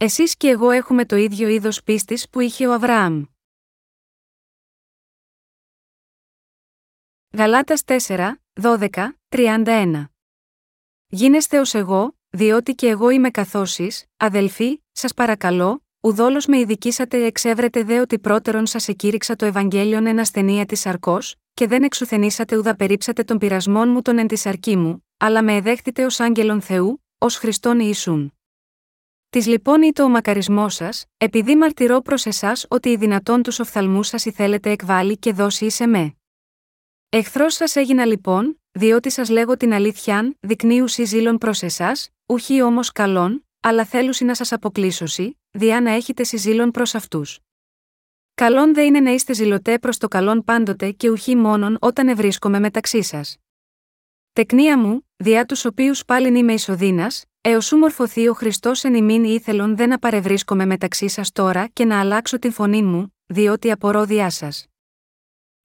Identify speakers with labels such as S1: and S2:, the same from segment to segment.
S1: Εσείς και εγώ έχουμε το ίδιο είδος πίστης που είχε ο Αβραάμ. Γαλάτας 4, 12, 31 Γίνεστε ως εγώ, διότι και εγώ είμαι καθώσεις, αδελφοί, σας παρακαλώ, ουδόλως με ειδικήσατε εξέβρετε δε ότι πρώτερον σας εκήρυξα το Ευαγγέλιον εν ασθενεία της αρκός, και δεν εξουθενήσατε ουδα περίψατε των πειρασμών μου τον εν της αρκή μου, αλλά με εδέχτητε ως άγγελον Θεού, ως Χριστόν Ιησούν. Της λοιπόν είτε ο μακαρισμό σας, επειδή μαρτυρώ προς εσάς ότι οι δυνατόν τους οφθαλμούς σας θέλετε εκβάλει και δώσει εις με. Εχθρός σας έγινα λοιπόν, διότι σας λέγω την αλήθειαν, δεικνύουσι ζήλων προς εσάς, ουχή όμως καλών, αλλά θέλουσι να σας αποκλείσωσι, διά να έχετε συζήλων προς αυτούς. Καλόν δε είναι να είστε ζηλωτέ προς το καλόν πάντοτε και ουχή μόνον όταν ευρίσκομαι μεταξύ σας. Τεκνία μου, διά τους οποίους πάλιν είμαι ισοδίνα, έως σου μορφωθεί ο Χριστός εν ημίν ήθελον δεν απαρευρίσκομαι μεταξύ σας τώρα και να αλλάξω την φωνή μου, διότι απορώ διά σας.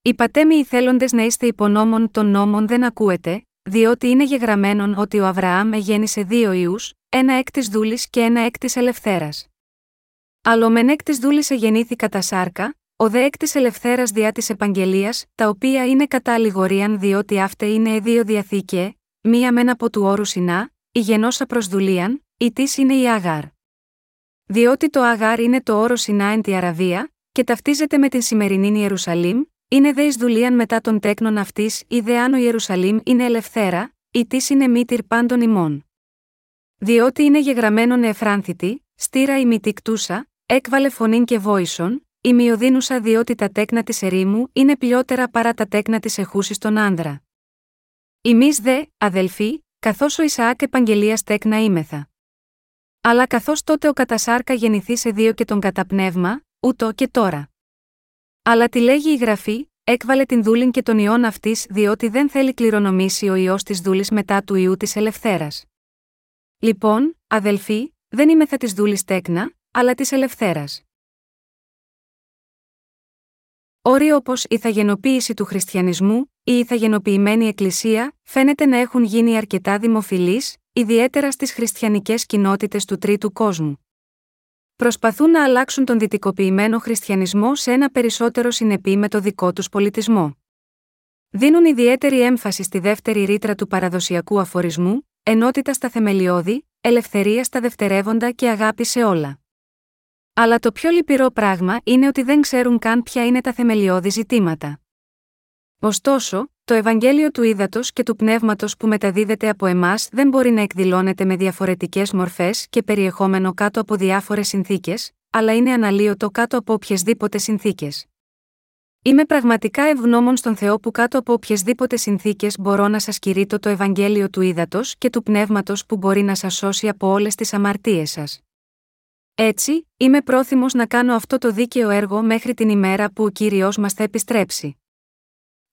S1: Είπατε μη οι θέλοντε να είστε υπονόμων των νόμων δεν ακούετε, διότι είναι γεγραμμένον ότι ο Αβραάμ εγέννησε δύο ιούς, ένα έκ της δούλης και ένα έκ της ελευθέρας. Αλλά μεν εκ της δούλης εγεννήθη κατά σάρκα, ο δε εκ της ελευθέρας διά της επαγγελίας, τα οποία είναι κατά αλληγορίαν διότι αυτέ είναι δύο διαθήκε, μία μεν από του όρου συνά, η γενόσα προ δουλείαν, η τη είναι η Άγαρ. Διότι το Άγαρ είναι το όρο συνά εν τη Αραβία, και ταυτίζεται με την σημερινή Ιερουσαλήμ, είναι δε εις δουλείαν μετά των τέκνων αυτής, ή δε αν ο Ιερουσαλήμ είναι ελευθέρα, η τη είναι μήτυρ πάντων ημών. Διότι είναι γεγραμμένον εφράνθητη, στήρα ημιτικτούσα, έκβαλε φωνήν και βόησον, η μειοδίνουσα διότι τα τέκνα της ερήμου είναι πλειότερα παρά τα τέκνα της εχούσης των άνδρα. Εμείς δε, αδελφοί, καθώς ο Ισαάκ επαγγελία τέκνα ήμεθα. Αλλά καθώς τότε ο κατασάρκα γεννηθεί σε δύο και τον καταπνεύμα, ούτω και τώρα. Αλλά τη λέγει η γραφή, έκβαλε την δούλην και τον ιόν αυτής διότι δεν θέλει κληρονομήσει ο ιός της δούλης μετά του ιού της ελευθέρας. Λοιπόν, αδελφοί, δεν είμαι θα της δούλης τέκνα, αλλά της ελευθέρας. Όροι όπως η θαγενοποίηση του χριστιανισμού, η ηθαγενοποιημένη εκκλησία, φαίνεται να έχουν γίνει αρκετά δημοφιλείς, ιδιαίτερα στις χριστιανικές κοινότητες του τρίτου κόσμου. Προσπαθούν να αλλάξουν τον δυτικοποιημένο χριστιανισμό σε ένα περισσότερο συνεπή με το δικό τους πολιτισμό. Δίνουν ιδιαίτερη έμφαση στη δεύτερη ρήτρα του παραδοσιακού αφορισμού, ενότητα στα θεμελιώδη, ελευθερία στα δευτερεύοντα και αγάπη σε όλα. Αλλά το πιο λυπηρό πράγμα είναι ότι δεν ξέρουν καν ποια είναι τα θεμελιώδη ζητήματα. Ωστόσο, το Ευαγγέλιο του Ήδατος και του Πνεύματος που μεταδίδεται από εμάς δεν μπορεί να εκδηλώνεται με διαφορετικές μορφές και περιεχόμενο κάτω από διάφορες συνθήκες, αλλά είναι αναλύωτο κάτω από οποιασδήποτε συνθήκες. Είμαι πραγματικά ευγνώμων στον Θεό που κάτω από οποιασδήποτε συνθήκες μπορώ να σας κηρύττω το Ευαγγέλιο του Ήδατος και του Πνεύματος που μπορεί να σας σώσει από όλες τις αμαρτίες σας. Έτσι, είμαι πρόθυμος να κάνω αυτό το δίκαιο έργο μέχρι την ημέρα που ο κύριος μας θα επιστρέψει.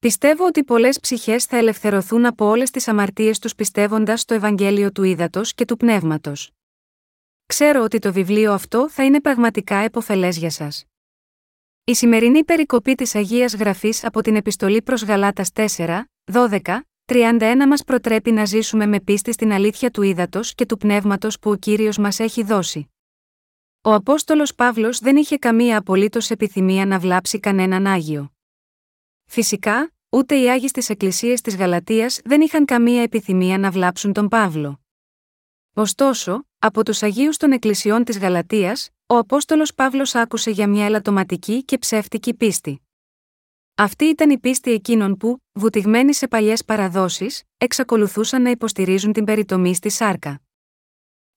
S1: Πιστεύω ότι πολλές ψυχές θα ελευθερωθούν από όλες τις αμαρτίες τους πιστεύοντας στο Ευαγγέλιο του Ήδατος και του Πνεύματος. Ξέρω ότι το βιβλίο αυτό θα είναι πραγματικά επωφελές για σας. Η σημερινή περικοπή της Αγίας Γραφής από την Επιστολή προς Γαλάτας 4, 12, 31 μας προτρέπει να ζήσουμε με πίστη στην αλήθεια του ύδατο και του πνεύματος που ο κύριος μας έχει δώσει. Ο Απόστολος Παύλος δεν είχε καμία απολύτως επιθυμία να βλάψει κανέναν Άγιο. Φυσικά, ούτε οι Άγιοι στι Εκκλησίες της Γαλατείας δεν είχαν καμία επιθυμία να βλάψουν τον Παύλο. Ωστόσο, από τους Αγίους των Εκκλησιών της Γαλατείας, ο Απόστολος Παύλος άκουσε για μια ελαττωματική και ψεύτικη πίστη. Αυτή ήταν η πίστη εκείνων που, βουτυγμένοι σε παλιές παραδόσεις, εξακολουθούσαν να υποστηρίζουν την περιτομή στη σάρκα.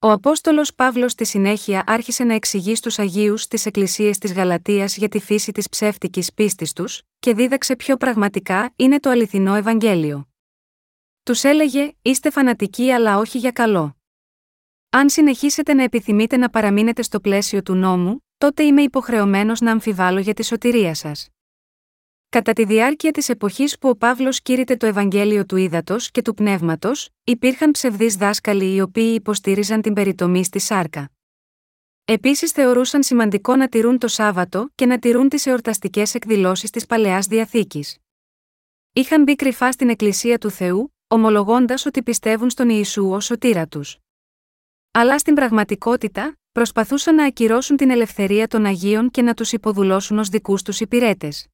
S1: Ο Απόστολος Παύλος στη συνέχεια άρχισε να εξηγεί στους Αγίους στι εκκλησίες της Γαλατείας για τη φύση της ψεύτικης πίστης τους, και δίδαξε πιο πραγματικά είναι το αληθινό Ευαγγέλιο. Τους έλεγε: Είστε φανατικοί αλλά όχι για καλό. Αν συνεχίσετε να επιθυμείτε να παραμείνετε στο πλαίσιο του νόμου, τότε είμαι υποχρεωμένος να αμφιβάλλω για τη σωτηρία σας. Κατά τη διάρκεια της εποχής που ο Παύλος κήρυτε το Ευαγγέλιο του Ήδατος και του Πνεύματος, υπήρχαν ψευδείς δάσκαλοι οι οποίοι υποστήριζαν την περιτομή στη σάρκα. Επίσης θεωρούσαν σημαντικό να τηρούν το Σάββατο και να τηρούν τις εορταστικές εκδηλώσεις της παλαιάς διαθήκης. Είχαν μπει κρυφά στην Εκκλησία του Θεού, ομολογώντας ότι πιστεύουν στον Ιησού ως σωτήρα τους. Αλλά στην πραγματικότητα, προσπαθούσαν να ακυρώσουν την ελευθερία των Αγίων και να τους υποδουλώσουν ως δικούς τους υπηρέτες.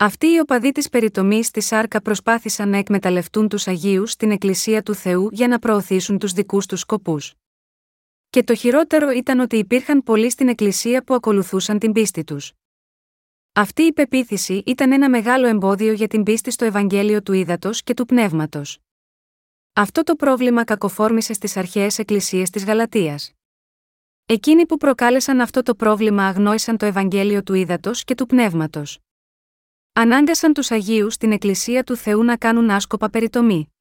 S1: Αυτοί οι οπαδοί της περιτομής της Σάρκα προσπάθησαν να εκμεταλλευτούν τους Αγίους στην Εκκλησία του Θεού για να προωθήσουν τους δικούς τους σκοπούς. Και το χειρότερο ήταν ότι υπήρχαν πολλοί στην Εκκλησία που ακολουθούσαν την πίστη τους. Αυτή η πεποίθηση ήταν ένα μεγάλο εμπόδιο για την πίστη στο Ευαγγέλιο του Ήδατος και του Πνεύματος. Αυτό το πρόβλημα κακοφόρμησε στις αρχαίες εκκλησίες της Γαλατείας. Εκείνοι που προκάλεσαν αυτό το πρόβλημα αγνόησαν το Ευαγγέλιο του Ήδατος και του Πνεύματος. Ανάγκασαν τους Αγίους στην Εκκλησία του Θεού να κάνουν άσκοπα περιτομή.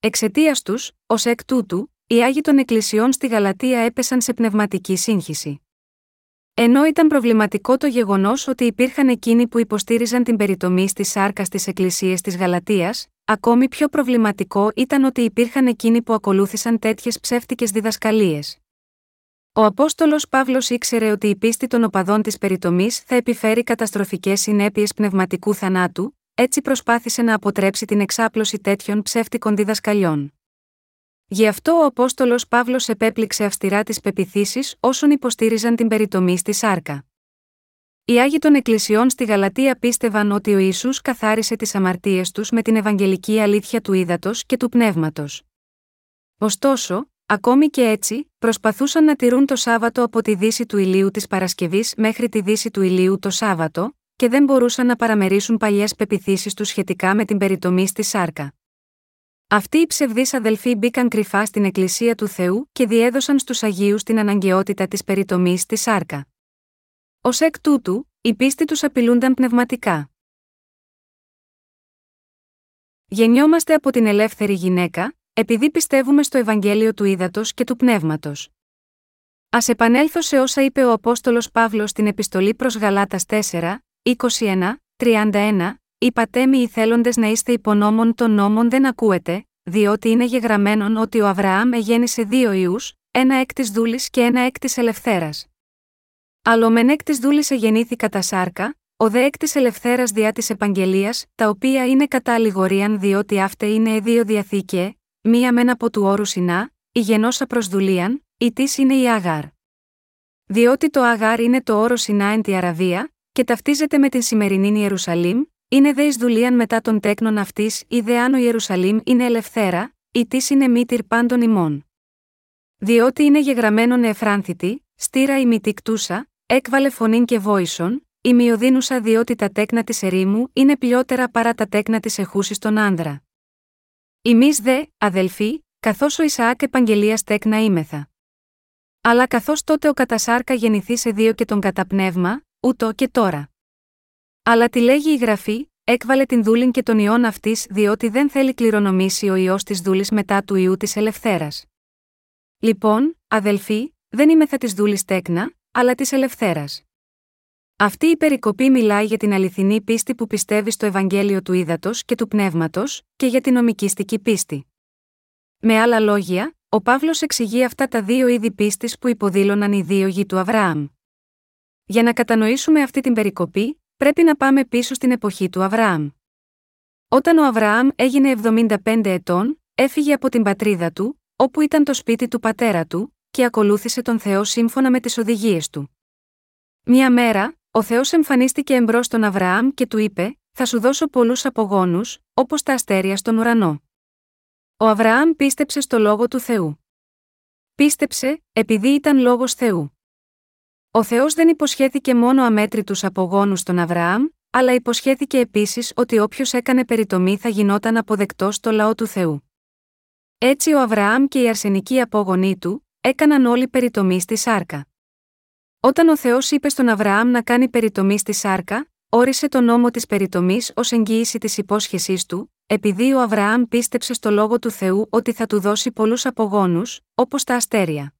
S1: Εξαιτίας τους, ως εκ τούτου, οι Άγιοι των Εκκλησιών στη Γαλατεία έπεσαν σε πνευματική σύγχυση. Ενώ ήταν προβληματικό το γεγονός ότι υπήρχαν εκείνοι που υποστήριζαν την περιτομή στις σάρκας στι εκκλησίε της Γαλατείας, ακόμη πιο προβληματικό ήταν ότι υπήρχαν εκείνοι που ακολούθησαν τέτοιες ψεύτικες διδασκαλίες. Ο Απόστολος Παύλος ήξερε ότι η πίστη των οπαδών της περιτομής θα επιφέρει καταστροφικές συνέπειες πνευματικού θανάτου, έτσι προσπάθησε να αποτρέψει την εξάπλωση τέτοιων ψεύτικων διδασκαλιών. Γι' αυτό ο Απόστολος Παύλος επέπληξε αυστηρά τις πεπιθήσεις όσων υποστήριζαν την περιτομή στη Σάρκα. Οι Άγιοι των Εκκλησιών στη Γαλατεία πίστευαν ότι ο Ισού καθάρισε τις αμαρτίες τους με την Ευαγγελική αλήθεια του ύδατος και του πνεύματος. Ωστόσο, ακόμη και έτσι, προσπαθούσαν να τηρούν το Σάββατο από τη δύση του ηλίου της Παρασκευής μέχρι τη δύση του ηλίου το Σάββατο, και δεν μπορούσαν να παραμερίσουν παλιές πεπιθήσεις τους σχετικά με την περιτομή στη Σάρκα. Αυτοί οι ψευδείς αδελφοί μπήκαν κρυφά στην Εκκλησία του Θεού και διέδωσαν στους Αγίους την αναγκαιότητα της περιτομής στη Σάρκα. Ω εκ τούτου, οι πίστη τους απειλούνταν πνευματικά. Γεννιόμαστε από την ελεύθερη γυναίκα, επειδή πιστεύουμε στο Ευαγγέλιο του Ήδατος και του Πνεύματος. Α επανέλθω σε όσα είπε ο Απόστολος Παύλος στην επιστολή προς Γαλάτας 4, 21, 31, Είπατε μη οι θέλοντες να είστε υπονόμων των νόμων δεν ακούετε, διότι είναι γεγραμμένον ότι ο Αβραάμ εγέννησε δύο ιούς, ένα εκ της δούλης και ένα εκ της ελευθέρας. Αλλά μεν εκ της δούλης εγεννήθη κατά σάρκα, ο δε εκ της ελευθέρας διά της επαγγελίας, τα οποία είναι κατά αλληγορίαν διότι αυτέ είναι δύο διαθήκε, μία μεν από του όρους συνά, η γενόσα προς δουλείαν, η τη είναι η Αγάρ. Διότι το Αγάρ είναι το όρος συνά εν τη Αραβία, και ταυτίζεται με την σημερινή Ιερουσαλήμ, είναι δε εις δουλείαν μετά των τέκνων αυτής, ή δε αν ο Ιερουσαλήμ είναι ελευθέρα, ή τη είναι μήτυρ πάντων ημών. Διότι είναι γεγραμμένον εφράνθητη, στήρα η μητικτούσα, έκβαλε φωνήν και βόησον, η μειοδίνουσα διότι τα τέκνα της ερήμου είναι πλειότερα παρά τα τέκνα της εχούσης των άνδρα. Εμείς δε, αδελφοί, καθώς ο Ισαάκ επαγγελίας τέκνα ήμεθα. Αλλά καθώς τότε ο κατασάρκα γεννηθεί σε δύο και τον καταπνεύμα, ούτω και τώρα. Αλλά τη λέγει η γραφή, έκβαλε την δούλην και τον ιόν αυτής διότι δεν θέλει κληρονομήσει ο ιό της δούλης μετά του ιού της ελευθέρας. Λοιπόν, αδελφοί, δεν είμαι θα της δούλης τέκνα, αλλά της ελευθέρας. Αυτή η περικοπή μιλάει για την αληθινή πίστη που πιστεύει στο Ευαγγέλιο του Ήδατος και του Πνεύματος, και για την νομικίστικη πίστη. Με άλλα λόγια, ο Παύλος εξηγεί αυτά τα δύο είδη πίστης που υποδήλωναν οι δύο γη του Αβραάμ. Για να κατανοήσουμε αυτή την περικοπή, πρέπει να πάμε πίσω στην εποχή του Αβραάμ. Όταν ο Αβραάμ έγινε 75 ετών, έφυγε από την πατρίδα του, όπου ήταν το σπίτι του πατέρα του, και ακολούθησε τον Θεό σύμφωνα με τις οδηγίες του. Μια μέρα, ο Θεός εμφανίστηκε εμπρός στον Αβραάμ και του είπε: Θα σου δώσω πολλούς απογόνους, όπως τα αστέρια στον ουρανό. Ο Αβραάμ πίστεψε στο λόγο του Θεού. Πίστεψε, επειδή ήταν λόγος Θεού. Ο Θεός δεν υποσχέθηκε μόνο αμέτρητους απογόνους στον Αβραάμ, αλλά υποσχέθηκε επίσης ότι όποιος έκανε περιτομή θα γινόταν αποδεκτός στο λαό του Θεού. Έτσι ο Αβραάμ και οι αρσενικοί απόγονοί του έκαναν όλοι περιτομή στη σάρκα. Όταν ο Θεός είπε στον Αβραάμ να κάνει περιτομή στη σάρκα, όρισε τον νόμο της περιτομής ως εγγύηση της υπόσχεσής του, επειδή ο Αβραάμ πίστεψε στο λόγο του Θεού ότι θα του δώσει πολλούς απογόνους, όπως τα αστέρια.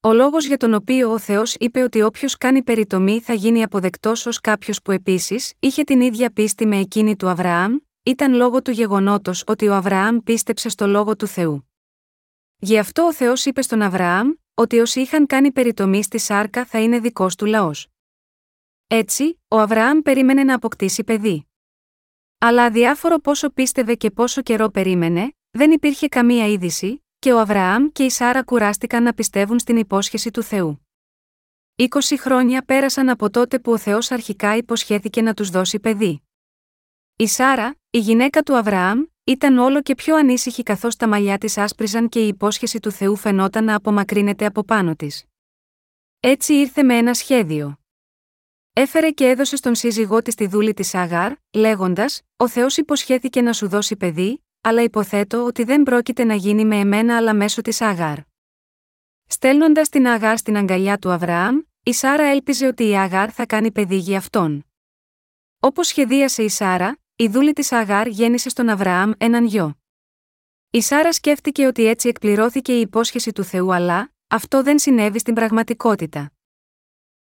S1: Ο λόγος για τον οποίο ο Θεός είπε ότι όποιος κάνει περιτομή θα γίνει αποδεκτός ως κάποιος που επίσης είχε την ίδια πίστη με εκείνη του Αβραάμ, ήταν λόγω του γεγονότος ότι ο Αβραάμ πίστεψε στο λόγο του Θεού. Γι' αυτό ο Θεός είπε στον Αβραάμ, ότι όσοι είχαν κάνει περιτομή στη σάρκα θα είναι δικός του λαός. Έτσι, ο Αβραάμ περίμενε να αποκτήσει παιδί. Αλλά αδιάφορο πόσο πίστευε και πόσο καιρό περίμενε, δεν υπήρχε καμία είδηση, και ο Αβραάμ και η Σάρα κουράστηκαν να πιστεύουν στην υπόσχεση του Θεού. 20 χρόνια πέρασαν από τότε που ο Θεός αρχικά υποσχέθηκε να τους δώσει παιδί. Η Σάρα, η γυναίκα του Αβραάμ, ήταν όλο και πιο ανήσυχη καθώς τα μαλλιά της άσπριζαν και η υπόσχεση του Θεού φαινόταν να απομακρύνεται από πάνω της. Έτσι ήρθε με ένα σχέδιο. Έφερε και έδωσε στον σύζυγό της τη δούλη της Αγάρ, λέγοντας: Ο Θεός υποσχέθηκε να σου δώσει παιδί, αλλά υποθέτω ότι δεν πρόκειται να γίνει με εμένα αλλά μέσω της Αγάρ. Στέλνοντας την Αγάρ στην αγκαλιά του Αβραάμ, η Σάρα έλπιζε ότι η Αγάρ θα κάνει παιδί για αυτόν. Όπως σχεδίασε η Σάρα, η δούλη της Αγάρ γέννησε στον Αβραάμ έναν γιο. Η Σάρα σκέφτηκε ότι έτσι εκπληρώθηκε η υπόσχεση του Θεού, αλλά αυτό δεν συνέβη στην πραγματικότητα.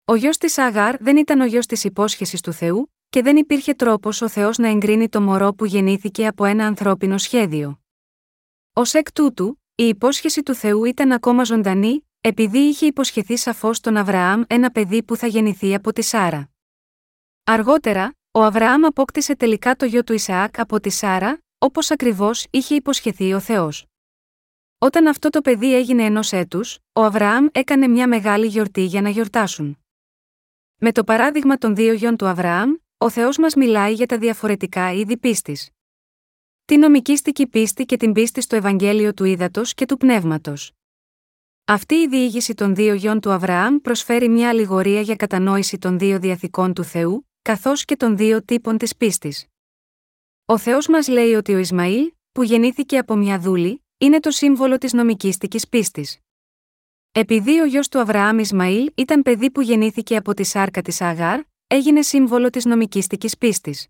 S1: Ο γιος της Αγάρ δεν ήταν ο γιος της υπόσχεσης του Θεού, και δεν υπήρχε τρόπος ο Θεός να εγκρίνει το μωρό που γεννήθηκε από ένα ανθρώπινο σχέδιο. Ω εκ τούτου, η υπόσχεση του Θεού ήταν ακόμα ζωντανή, επειδή είχε υποσχεθεί σαφώς στον Αβραάμ ένα παιδί που θα γεννηθεί από τη Σάρα. Αργότερα, ο Αβραάμ απόκτησε τελικά το γιο του Ισαάκ από τη Σάρα, όπως ακριβώς είχε υποσχεθεί ο Θεός. Όταν αυτό το παιδί έγινε ενός έτους, ο Αβραάμ έκανε μια μεγάλη γιορτή για να γιορτάσουν. Με το παράδειγμα των δύο γιών του Αβραάμ, ο Θεός μας μιλάει για τα διαφορετικά είδη πίστης. Την νομικήστικη πίστη και την πίστη στο Ευαγγέλιο του Ήδατος και του Πνεύματος. Αυτή η διήγηση των δύο γιών του Αβραάμ προσφέρει μια αλληγορία για κατανόηση των δύο διαθηκών του Θεού, καθώς και των δύο τύπων της πίστης. Ο Θεός μας λέει ότι ο Ισμαήλ, που γεννήθηκε από μια δούλη, είναι το σύμβολο της νομικήστική πίστης. Επειδή ο γιος του Αβραάμ Ισμαήλ ήταν παιδί που γεννήθηκε από τη σάρκα της Αγάρ, έγινε σύμβολο της νομικήστική πίστης.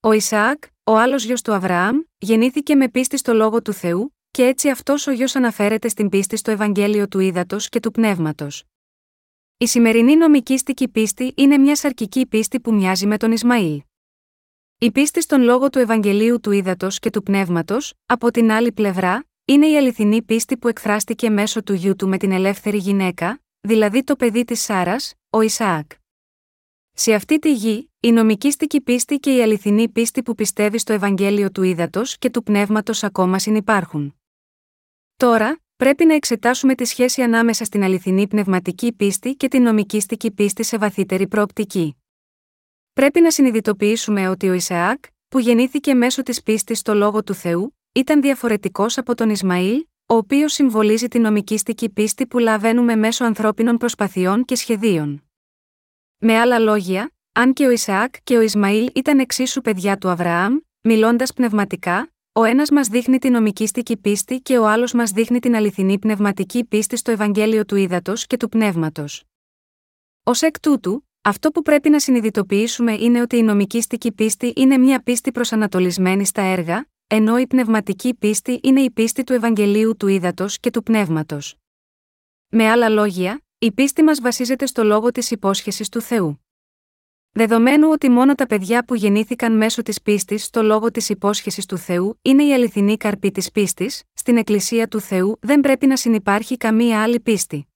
S1: Ο Ισαάκ, ο άλλος γιος του Αβραάμ, γεννήθηκε με πίστη στο λόγο του Θεού, και έτσι αυτός ο γιος αναφέρεται στην πίστη στο Ευαγγέλιο του Ήδατος και του Πνεύματος. Η σημερινή νομικήστικη πίστη είναι μια σαρκική πίστη που μοιάζει με τον Ισμαήλ. Η πίστη στον λόγο του Ευαγγελίου του Ήδατος και του Πνεύματος, από την άλλη πλευρά, είναι η αληθινή πίστη που εκφράστηκε μέσω του γιού του με την ελεύθερη γυναίκα, δηλαδή το παιδί της Σάρας, ο Ισαάκ. Σε αυτή τη γη, η νομικήστικη πίστη και η αληθινή πίστη που πιστεύει στο Ευαγγέλιο του Ήδατος και του Πνεύματος ακόμα συνυπάρχουν. Τώρα, πρέπει να εξετάσουμε τη σχέση ανάμεσα στην αληθινή πνευματική πίστη και την νομικήστικη πίστη σε βαθύτερη προοπτική. Πρέπει να συνειδητοποιήσουμε ότι ο Ισαάκ, που γεννήθηκε μέσω της πίστης στο λόγο του Θεού, ήταν διαφορετικός από τον Ισμαήλ, ο οποίος συμβολίζει την νομικήστικη πίστη που λαβαίνουμε μέσω ανθρώπινων προσπαθειών και σχεδίων. Με άλλα λόγια, αν και ο Ισαάκ και ο Ισμαήλ ήταν εξίσου παιδιά του Αβραάμ, μιλώντας πνευματικά, ο ένας μας δείχνει την νομικήστικη πίστη και ο άλλος μας δείχνει την αληθινή πνευματική πίστη στο Ευαγγέλιο του Ήδατος και του Πνεύματος. Ω εκ τούτου, αυτό που πρέπει να συνειδητοποιήσουμε είναι ότι η νομικήστικη πίστη είναι μια πίστη προσανατολισμένη στα έργα, ενώ η πνευματική πίστη είναι η πίστη του Ευαγγελίου του Ήδατος και του Πνεύματος. Με άλλα λόγια, η πίστη μας βασίζεται στο λόγο της υπόσχεσης του Θεού. Δεδομένου ότι μόνο τα παιδιά που γεννήθηκαν μέσω της πίστης στο λόγο της υπόσχεσης του Θεού είναι η αληθινή καρπή της πίστης, στην Εκκλησία του Θεού δεν πρέπει να συνεπάρχει καμία άλλη πίστη.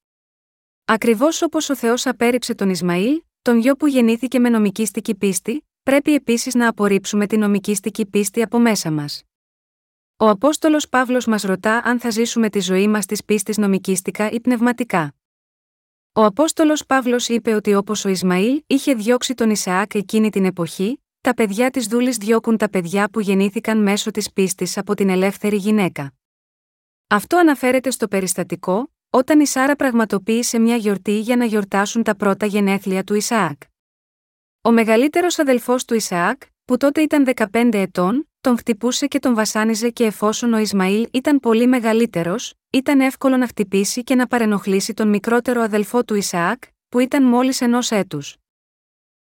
S1: Ακριβώς όπως ο Θεός απέρριψε τον Ισμαήλ, τον γιο που γεννήθηκε με νομικήστικη πίστη, πρέπει επίσης να απορρίψουμε την νομικήστικη πίστη από μέσα μας. Ο Απόστολος Παύλος μας ρωτά αν θα ζήσουμε τη ζωή μας της πίστης νομικήστικα ή πνευματικά. Ο Απόστολος Παύλος είπε ότι όπως ο Ισμαήλ είχε διώξει τον Ισαάκ εκείνη την εποχή, τα παιδιά της δούλης διώκουν τα παιδιά που γεννήθηκαν μέσω της πίστης από την ελεύθερη γυναίκα. Αυτό αναφέρεται στο περιστατικό, όταν η Σάρα πραγματοποίησε μια γιορτή για να γιορτάσουν τα πρώτα γενέθλια του Ισαάκ. Ο μεγαλύτερος αδελφός του Ισαάκ, που τότε ήταν 15 ετών, τον χτυπούσε και τον βασάνιζε και εφόσον ο Ισμαήλ ήταν πολύ μεγαλύτερος, ήταν εύκολο να χτυπήσει και να παρενοχλήσει τον μικρότερο αδελφό του Ισαάκ, που ήταν μόλις ενός έτους.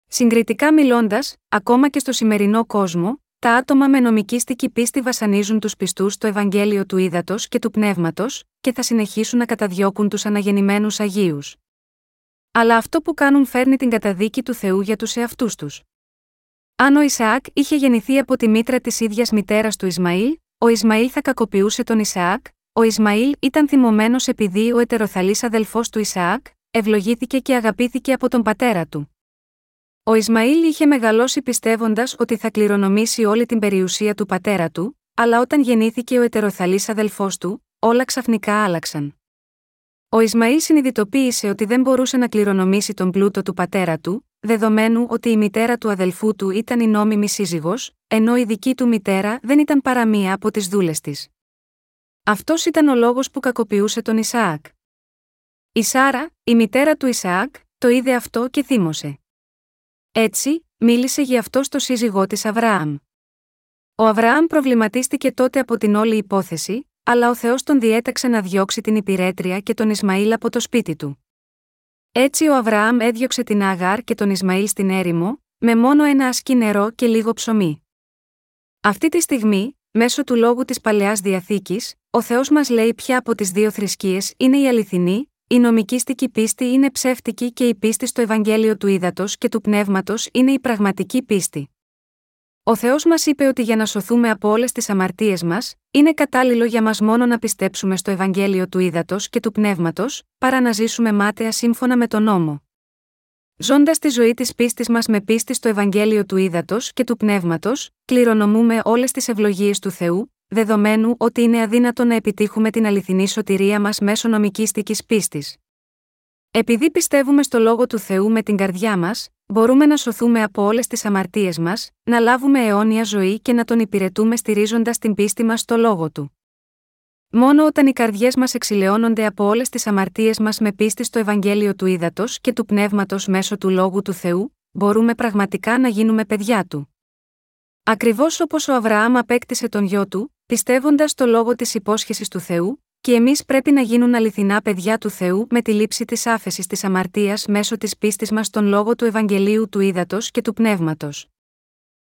S1: Συγκριτικά μιλώντας, ακόμα και στο σημερινό κόσμο, τα άτομα με νομικήστικη πίστη βασανίζουν τους πιστούς στο Ευαγγέλιο του Ήδατος και του Πνεύματος, και θα συνεχίσουν να καταδιώκουν τους αναγεννημένους Αγίους. Αλλά αυτό που κάνουν φέρνει την καταδίκη του Θεού για τους εαυτούς τους. Αν ο Ισαάκ είχε γεννηθεί από τη μήτρα της ίδιας μητέρας του Ισμαήλ, ο Ισμαήλ θα κακοποιούσε τον Ισαάκ, ο Ισμαήλ ήταν θυμωμένος επειδή ο ετεροθαλής αδελφός του Ισαάκ, ευλογήθηκε και αγαπήθηκε από τον πατέρα του. Ο Ισμαήλ είχε μεγαλώσει πιστεύοντας ότι θα κληρονομήσει όλη την περιουσία του πατέρα του, αλλά όταν γεννήθηκε ο ετεροθαλής αδελφός του, όλα ξαφνικά άλλαξαν. Ο Ισμαήλ συνειδητοποίησε ότι δεν μπορούσε να κληρονομήσει τον πλούτο του πατέρα του, δεδομένου ότι η μητέρα του αδελφού του ήταν η νόμιμη σύζυγος, ενώ η δική του μητέρα δεν ήταν παρά μία από τις δούλες της. Αυτός ήταν ο λόγος που κακοποιούσε τον Ισαάκ. Η Σάρα, η μητέρα του Ισαάκ, το είδε αυτό και θύμωσε. Έτσι, μίλησε για αυτό στο σύζυγό της Αβραάμ. Ο Αβραάμ προβληματίστηκε τότε από την όλη υπόθεση, αλλά ο Θεός τον διέταξε να διώξει την υπηρέτρια και τον Ισμαήλ από το σπίτι του. Έτσι ο Αβραάμ έδιωξε την Αγάρ και τον Ισμαήλ στην έρημο, με μόνο ένα ασκή νερό και λίγο ψωμί. Αυτή τη στιγμή, μέσω του λόγου της παλαιάς διαθήκης, ο Θεός μας λέει ποια από τις δύο θρησκείες είναι η αληθινή, η νομικήστικη πίστη είναι ψεύτικη και η πίστη στο Ευαγγέλιο του Ήδατος και του Πνεύματος είναι η πραγματική πίστη. Ο Θεός μας είπε ότι για να σωθούμε από όλες τις αμαρτίες μας, είναι κατάλληλο για μας μόνο να πιστέψουμε στο Ευαγγέλιο του Ήδατος και του Πνεύματος, παρά να ζήσουμε μάταια σύμφωνα με τον νόμο. Ζώντας τη ζωή της πίστης μας με πίστη στο Ευαγγέλιο του Ήδατος και του Πνεύματος, κληρονομούμε όλες τις ευλογίες του Θεού, δεδομένου ότι είναι αδύνατο να επιτύχουμε την αληθινή σωτηρία μας μέσω νομικήστικης πίστης. Επειδή πιστεύουμε στο λόγο του Θεού με την καρδιά μας, μπορούμε να σωθούμε από όλες τις αμαρτίες μας, να λάβουμε αιώνια ζωή και να τον υπηρετούμε στηρίζοντας την πίστη μας στο λόγο του. Μόνο όταν οι καρδιές μας εξηλαιώνονται από όλες τις αμαρτίες μας με πίστη στο Ευαγγέλιο του Ήδατος και του Πνεύματος μέσω του λόγου του Θεού, μπορούμε πραγματικά να γίνουμε παιδιά του. Ακριβώς όπως ο Αβραάμ απέκτησε τον γιο του, πιστεύοντας στο λόγο της υπόσχεσης του Θεού, και εμείς πρέπει να γίνουν αληθινά παιδιά του Θεού με τη λήψη της άφεσης της αμαρτίας μέσω της πίστης μας στον λόγο του Ευαγγελίου του Ήδατος και του Πνεύματος.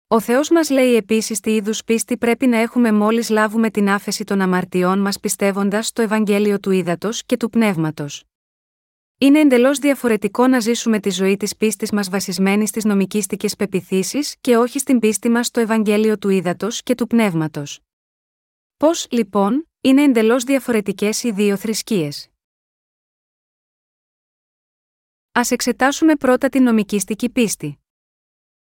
S1: Ο Θεός μας λέει επίσης τι είδους πίστη πρέπει να έχουμε μόλις λάβουμε την άφεση των αμαρτιών μας πιστεύοντας στο Ευαγγέλιο του Ήδατος και του Πνεύματος. Είναι εντελώς διαφορετικό να ζήσουμε τη ζωή της πίστης μας βασισμένη στις νομικίστικε πεπιθήσεις και όχι στην πίστη μας στο Ευαγγέλιο του Ήδατος και του Πνεύματος. Πώς, λοιπόν, είναι εντελώς διαφορετικές οι δύο θρησκείες; Α εξετάσουμε πρώτα την νομικήστική πίστη.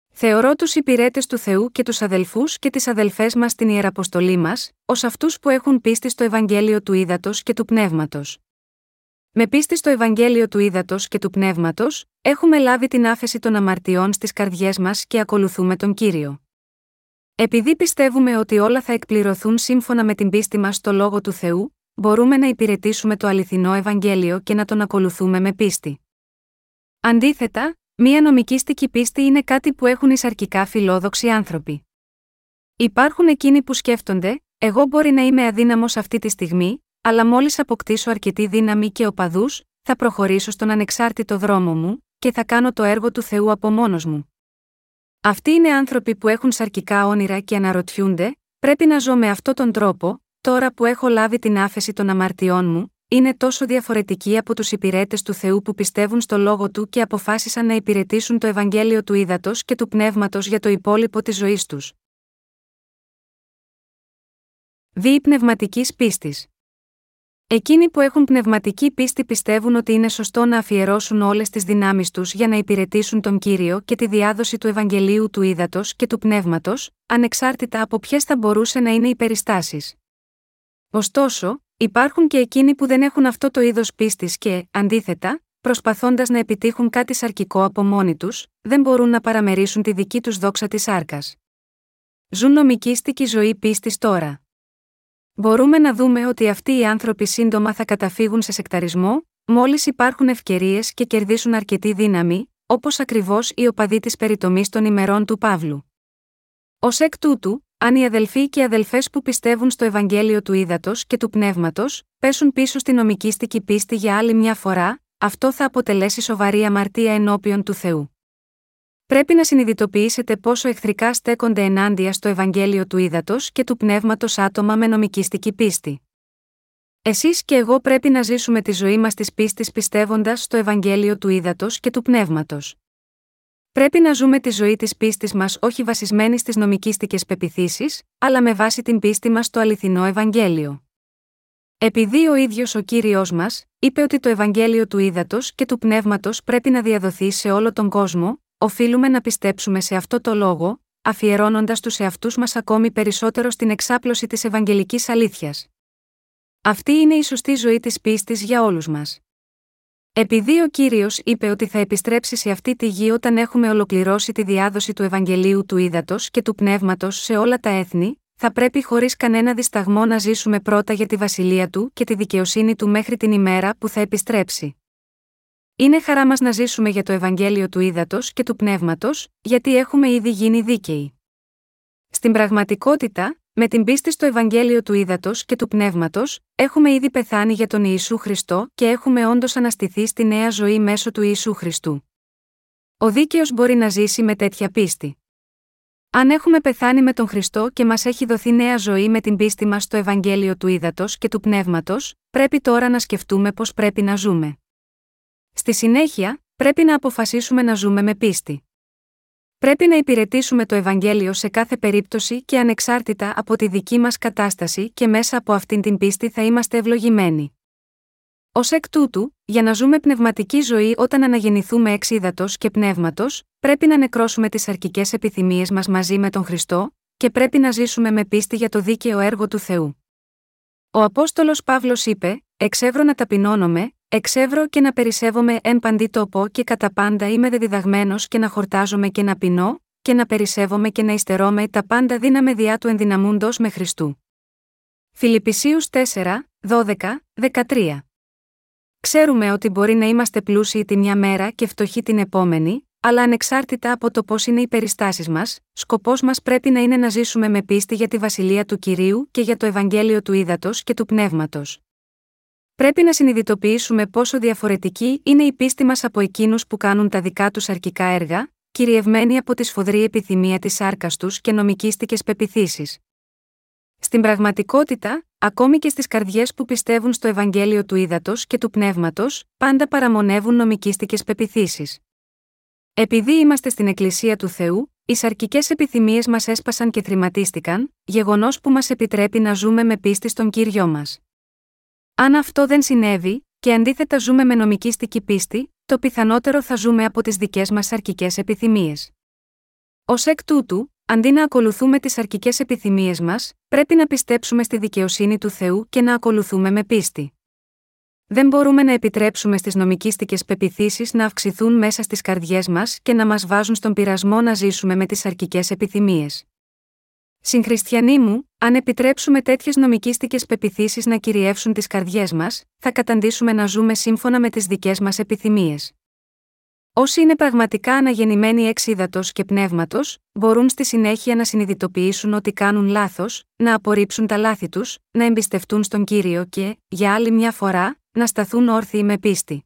S1: Θεωρώ τους υπηρέτες του Θεού και τους αδελφούς και τις αδελφές μας στην ιεραποστολή μας, ως αυτούς που έχουν πίστη στο Ευαγγέλιο του Ήδατος και του Πνεύματος. Με πίστη στο Ευαγγέλιο του Ήδατος και του Πνεύματος, έχουμε λάβει την άφεση των αμαρτιών στις καρδιές μας και ακολουθούμε τον κύριο. Επειδή πιστεύουμε ότι όλα θα εκπληρωθούν σύμφωνα με την πίστη μας στο λόγο του Θεού, μπορούμε να υπηρετήσουμε το αληθινό Ευαγγέλιο και να τον ακολουθούμε με πίστη. Αντίθετα, μία νομικήστικη πίστη είναι κάτι που έχουν εισαρκικά φιλόδοξοι άνθρωποι. Υπάρχουν εκείνοι που σκέφτονται, εγώ μπορεί να είμαι αδύναμος αυτή τη στιγμή, αλλά μόλις αποκτήσω αρκετή δύναμη και οπαδούς, θα προχωρήσω στον ανεξάρτητο δρόμο μου, και θα κάνω το έργο του Θεού από μόνος μου. Αυτοί είναι άνθρωποι που έχουν σαρκικά όνειρα και αναρωτιούνται, πρέπει να ζω με αυτόν τον τρόπο, τώρα που έχω λάβει την άφεση των αμαρτιών μου, είναι τόσο διαφορετικοί από τους υπηρέτες του Θεού που πιστεύουν στο λόγο του και αποφάσισαν να υπηρετήσουν το Ευαγγέλιο του ύδατο και του πνεύματος για το υπόλοιπο της ζωής τους. Δι πνευματικής πίστης. Εκείνοι που έχουν πνευματική πίστη πιστεύουν ότι είναι σωστό να αφιερώσουν όλες τις δυνάμεις τους για να υπηρετήσουν τον κύριο και τη διάδοση του Ευαγγελίου του ύδατο και του πνεύματος, ανεξάρτητα από ποιες θα μπορούσε να είναι οι περιστάσεις. Ωστόσο, υπάρχουν και εκείνοι που δεν έχουν αυτό το είδος πίστης και, αντίθετα, προσπαθώντας να επιτύχουν κάτι σαρκικό από μόνοι τους, δεν μπορούν να παραμερίσουν τη δική τους δόξα της άρκα. Ζουν νομικήστικη ζωή πίστης τώρα. Μπορούμε να δούμε ότι αυτοί οι άνθρωποι σύντομα θα καταφύγουν σε σεκταρισμό, μόλις υπάρχουν ευκαιρίες και κερδίσουν αρκετή δύναμη, όπως ακριβώς οι οπαδοί της περιτομής των ημερών του Παύλου. Ω εκ τούτου, αν οι αδελφοί και οι αδελφές που πιστεύουν στο Ευαγγέλιο του Ήδατος και του Πνεύματος, πέσουν πίσω στη νομικήστικη πίστη για άλλη μια φορά, αυτό θα αποτελέσει σοβαρή αμαρτία ενώπιον του Θεού. Πρέπει να συνειδητοποιήσετε πόσο εχθρικά στέκονται ενάντια στο Ευαγγέλιο του Ήδατος και του Πνεύματος άτομα με νομικήστική πίστη. Εσείς και εγώ πρέπει να ζήσουμε τη ζωή μας της πίστης πιστεύοντας στο Ευαγγέλιο του Ήδατος και του Πνεύματος. Πρέπει να ζούμε τη ζωή της πίστης μας όχι βασισμένη στις νομικήστικες πεπιθήσεις, αλλά με βάση την πίστη μας στο αληθινό Ευαγγέλιο. Επειδή ο ίδιος ο κύριος μας, είπε ότι το Ευαγγέλιο του Ήδατος και του Πνεύματος πρέπει να διαδοθεί σε όλο τον κόσμο, οφείλουμε να πιστέψουμε σε αυτό το λόγο, αφιερώνοντας τους εαυτούς μας ακόμη περισσότερο στην εξάπλωση της Ευαγγελικής αλήθειας. Αυτή είναι η σωστή ζωή της πίστης για όλους μας. Επειδή ο κύριος είπε ότι θα επιστρέψει σε αυτή τη γη όταν έχουμε ολοκληρώσει τη διάδοση του Ευαγγελίου του Ήδατος και του Πνεύματος σε όλα τα έθνη, θα πρέπει χωρίς κανένα δισταγμό να ζήσουμε πρώτα για τη βασιλεία του και τη δικαιοσύνη του μέχρι την ημέρα που θα επιστρέψει. Είναι χαρά μας να ζήσουμε για το Ευαγγέλιο του Ήδατος και του Πνεύματος, γιατί έχουμε ήδη γίνει δίκαιοι. Στην πραγματικότητα, με την πίστη στο Ευαγγέλιο του Ήδατος και του Πνεύματος, έχουμε ήδη πεθάνει για τον Ιησού Χριστό και έχουμε όντως αναστηθεί στη νέα ζωή μέσω του Ιησού Χριστού. Ο δίκαιος μπορεί να ζήσει με τέτοια πίστη. Αν έχουμε πεθάνει με τον Χριστό και μας έχει δοθεί νέα ζωή με την πίστη μας στο Ευαγγέλιο του Ήδατος και του Πνεύματος, πρέπει τώρα να σκεφτούμε πώς πρέπει να ζούμε. Στη συνέχεια, πρέπει να αποφασίσουμε να ζούμε με πίστη. Πρέπει να υπηρετήσουμε το Ευαγγέλιο σε κάθε περίπτωση και ανεξάρτητα από τη δική μας κατάσταση και μέσα από αυτήν την πίστη θα είμαστε ευλογημένοι. Ω εκ τούτου, για να ζούμε πνευματική ζωή όταν αναγεννηθούμε εξ ύδατο και πνεύματος, πρέπει να νεκρώσουμε τις αρκικέ επιθυμίες μας μαζί με τον Χριστό, και πρέπει να ζήσουμε με πίστη για το δίκαιο έργο του Θεού. Ο Απόστολος Παύλος είπε: Εξεύρω να ταπεινώνομαι, εξεύρω και να περισσεύομαι εν παντή τόπο και κατά πάντα είμαι δεδιδαγμένος και να χορτάζομαι και να πεινώ, και να περισσεύομαι και να υστερώμαι τα πάντα δύναμε διά του ενδυναμούντος με Χριστού. Φιλιππισίους 4, 12, 13 Ξέρουμε ότι μπορεί να είμαστε πλούσιοι τη μια μέρα και φτωχοί την επόμενη, αλλά ανεξάρτητα από το πώς είναι οι περιστάσεις μας, σκοπός μας πρέπει να είναι να ζήσουμε με πίστη για τη βασιλεία του κυρίου και για το Ευαγγέλιο του ύδατο και του πνεύματος. Πρέπει να συνειδητοποιήσουμε πόσο διαφορετική είναι η πίστη μας από εκείνους που κάνουν τα δικά τους αρκικά έργα, κυριευμένοι από τη σφοδρή επιθυμία της άρκα τους και νομικίστικε πεπιθήσεις. Στην πραγματικότητα, ακόμη και στις καρδιές που πιστεύουν στο Ευαγγέλιο του ύδατο και του πνεύματος, πάντα παραμονεύουν νομικίστικε πεπιθήσεις. Επειδή είμαστε στην Εκκλησία του Θεού, οι σαρκικές επιθυμίες μας έσπασαν και θρηματίστηκαν, γεγονός που μας επιτρέπει να ζούμε με πίστη στον κύριο μας. Αν αυτό δεν συνέβη, και αντίθετα ζούμε με νομικίστικη πίστη, το πιθανότερο θα ζούμε από τις δικές μας σαρκικές επιθυμίες. Ω εκ τούτου, αντί να ακολουθούμε τις αρκικέ επιθυμίες μας, πρέπει να πιστέψουμε στη δικαιοσύνη του Θεού και να ακολουθούμε με πίστη. Δεν μπορούμε να επιτρέψουμε στις νομικίστικε πεπιθήσεις να αυξηθούν μέσα στις καρδιές μας και να μας βάζουν στον πειρασμό να ζήσουμε με τις αρκικέ επιθυμίες. Συγχριστιανοί μου, αν επιτρέψουμε τέτοιες νομικίστικε πεπιθήσεις να κυριεύσουν τις καρδιές μας, θα καταντήσουμε να ζούμε σύμφωνα με τις δικές μας επιθυμίες. Όσοι είναι πραγματικά αναγεννημένοι εξ και πνεύματος, μπορούν στη συνέχεια να συνειδητοποιήσουν ότι κάνουν λάθος, να απορρίψουν τα λάθη τους, να εμπιστευτούν στον κύριο και, για άλλη μια φορά, να σταθούν όρθιοι με πίστη.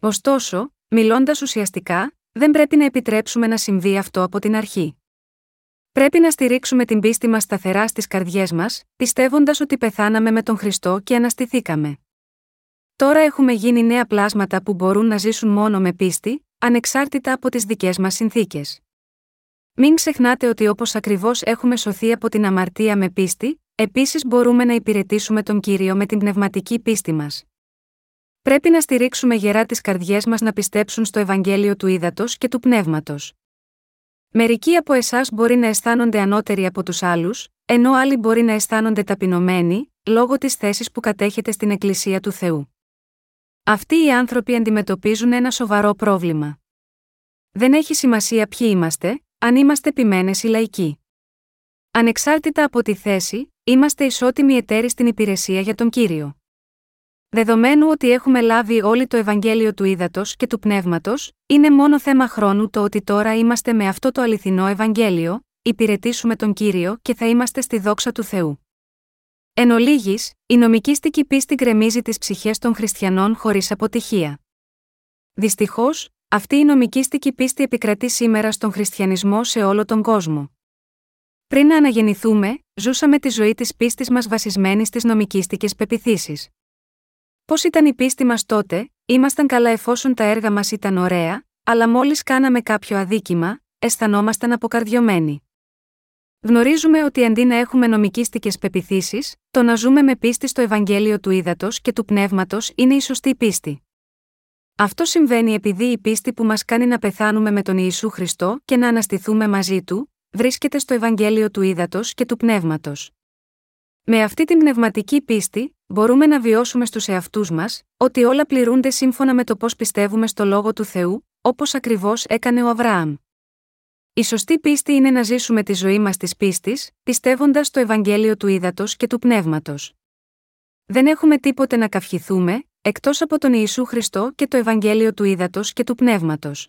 S1: Ωστόσο, μιλώντας ουσιαστικά, δεν πρέπει να επιτρέψουμε να συμβεί αυτό από την αρχή. Πρέπει να στηρίξουμε την πίστη μας σταθερά στις καρδιές μας, πιστεύοντας ότι πεθάναμε με τον Χριστό και αναστηθήκαμε. Τώρα έχουμε γίνει νέα πλάσματα που μπορούν να ζήσουν μόνο με πίστη, ανεξάρτητα από τις δικές μας συνθήκες. Μην ξεχνάτε ότι όπως ακριβώς έχουμε σωθεί από την αμαρτία με πίστη, επίσης μπορούμε να υπηρετήσουμε τον κύριο με την πνευματική πίστη μας. Πρέπει να στηρίξουμε γερά τις καρδιές μας να πιστέψουν στο Ευαγγέλιο του Ήδατος και του Πνεύματος. Μερικοί από εσάς μπορεί να αισθάνονται ανώτεροι από τους άλλους, ενώ άλλοι μπορεί να αισθάνονται ταπεινωμένοι, λόγω της θέσης που κατέχετε στην Εκκλησία του Θεού. Αυτοί οι άνθρωποι αντιμετωπίζουν ένα σοβαρό πρόβλημα. Δεν έχει σημασία ποιοι είμαστε, αν είμαστε επιμένε ή λαϊκοί. Ανεξάρτητα από τη θέση, είμαστε ισότιμοι εταίροι στην υπηρεσία για τον κύριο. Δεδομένου ότι έχουμε λάβει όλοι το Ευαγγέλιο του Ήδατος και του Πνεύματος, είναι μόνο θέμα χρόνου το ότι τώρα είμαστε με αυτό το αληθινό Ευαγγέλιο, υπηρετήσουμε τον κύριο και θα είμαστε στη δόξα του Θεού. Εν ολίγης, η νομικήστικη πίστη γκρεμίζει τις ψυχές των χριστιανών χωρίς αποτυχία. Δυστυχώς, αυτή η νομικήστικη πίστη επικρατεί σήμερα στον χριστιανισμό σε όλο τον κόσμο. Πριν να αναγεννηθούμε, ζούσαμε τη ζωή της πίστης μας βασισμένη στις νομικήστικες πεπιθήσεις. Πώς ήταν η πίστη μας τότε, ήμασταν καλά εφόσον τα έργα μας ήταν ωραία, αλλά μόλις κάναμε κάποιο αδίκημα, αισθανόμασταν αποκαρδιωμένοι. Γνωρίζουμε ότι αντί να έχουμε νομικήστικες πεπιθήσεις, το να ζούμε με πίστη στο Ευαγγέλιο του Ήδατος και του Πνεύματος είναι η σωστή πίστη. Αυτό συμβαίνει επειδή η πίστη που μας κάνει να πεθάνουμε με τον Ιησού Χριστό και να αναστηθούμε μαζί του, βρίσκεται στο Ευαγγέλιο του Ήδατος και του Πνεύματος. Με αυτή την πνευματική πίστη, μπορούμε να βιώσουμε στους εαυτούς μας, ότι όλα πληρούνται σύμφωνα με το πώς πιστεύουμε στο λόγο του Θεού, όπως ακριβώς έκανε ο Αβραάμ. Η σωστή πίστη είναι να ζήσουμε τη ζωή μας της πίστης, πιστεύοντας στο Ευαγγέλιο του Ήδατος και του Πνεύματος. Δεν έχουμε τίποτε να καυχηθούμε, εκτός από τον Ιησού Χριστό και το Ευαγγέλιο του Ήδατος και του Πνεύματος.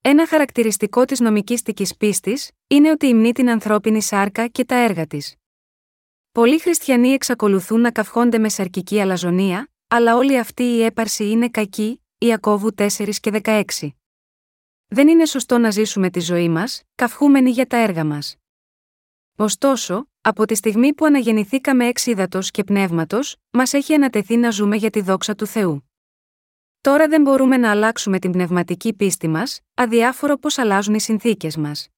S1: Ένα χαρακτηριστικό της νομικήστικη πίστης είναι ότι υμνεί την ανθρώπινη σάρκα και τα έργα της. Πολλοί χριστιανοί εξακολουθούν να καυχόνται με σαρκική αλαζονία, αλλά όλη αυτή η έπαρση είναι κακή, Ιακώβου 4 και 16. Δεν είναι σωστό να ζήσουμε τη ζωή μας, καυχούμενοι για τα έργα μας. Ωστόσο, από τη στιγμή που αναγεννηθήκαμε εξ ύδατος και πνεύματος, μας έχει ανατεθεί να ζούμε για τη δόξα του Θεού. Τώρα δεν μπορούμε να αλλάξουμε την πνευματική πίστη μας, αδιάφορο πώ αλλάζουν οι συνθήκες μας.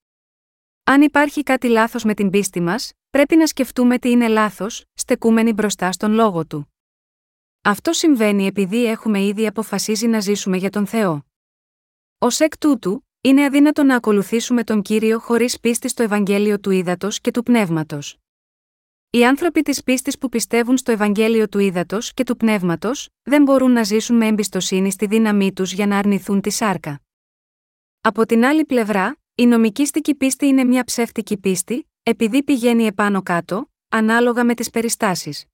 S1: Αν υπάρχει κάτι λάθος με την πίστη μας, πρέπει να σκεφτούμε τι είναι λάθος, στεκούμενοι μπροστά στον λόγο του. Αυτό συμβαίνει επειδή έχουμε ήδη αποφασίσει να ζήσουμε για τον Θεό. Ω εκ τούτου, είναι αδύνατο να ακολουθήσουμε τον κύριο χωρίς πίστη στο Ευαγγέλιο του Ήδατος και του Πνεύματος. Οι άνθρωποι της πίστης που πιστεύουν στο Ευαγγέλιο του Ήδατος και του Πνεύματος, δεν μπορούν να ζήσουν με εμπιστοσύνη στη δύναμή τους για να αρνηθούν τη σάρκα. Από την άλλη πλευρά, η νομικήστικη πίστη είναι μια ψεύτικη πίστη, επειδή πηγαίνει επάνω κάτω, ανάλογα με τις περιστάσεις.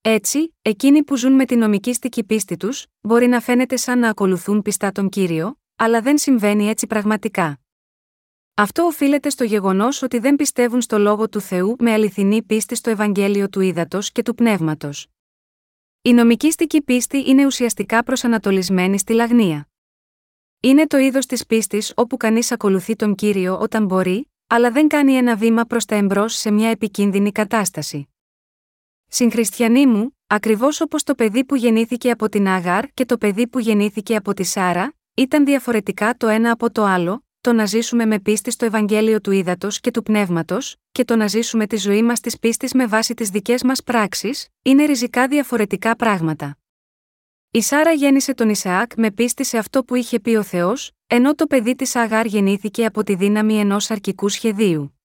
S1: Έτσι, εκείνοι που ζουν με την νομικήστικη πίστη τους, μπορεί να φαίνεται σαν να ακολουθούν πιστά τον κύριο, αλλά δεν συμβαίνει έτσι πραγματικά. Αυτό οφείλεται στο γεγονός ότι δεν πιστεύουν στο λόγο του Θεού με αληθινή πίστη στο Ευαγγέλιο του Ήδατος και του Πνεύματος. Η νομικήστικη πίστη είναι ουσιαστικά προσανατολισμένη στη λαγνία. Είναι το είδος της πίστης όπου κανείς ακολουθεί τον κύριο όταν μπορεί, αλλά δεν κάνει ένα βήμα προς τα εμπρός σε μια επικίνδυνη κατάσταση. Συγχριστιανοί μου, ακριβώς όπως το παιδί που γεννήθηκε από την Άγαρ και το παιδί που γεννήθηκε από τη Σάρα, ήταν διαφορετικά το ένα από το άλλο, το να ζήσουμε με πίστη στο Ευαγγέλιο του Ήδατος και του Πνεύματος, και το να ζήσουμε τη ζωή μας της πίστης με βάση τις δικές μας πράξεις, είναι ριζικά διαφορετικά πράγματα. Η Σάρα γέννησε τον Ισαάκ με πίστη σε αυτό που είχε πει ο Θεός, ενώ το παιδί της Αγάρ γεννήθηκε από τη δύναμη ενός αρκικού σχεδίου.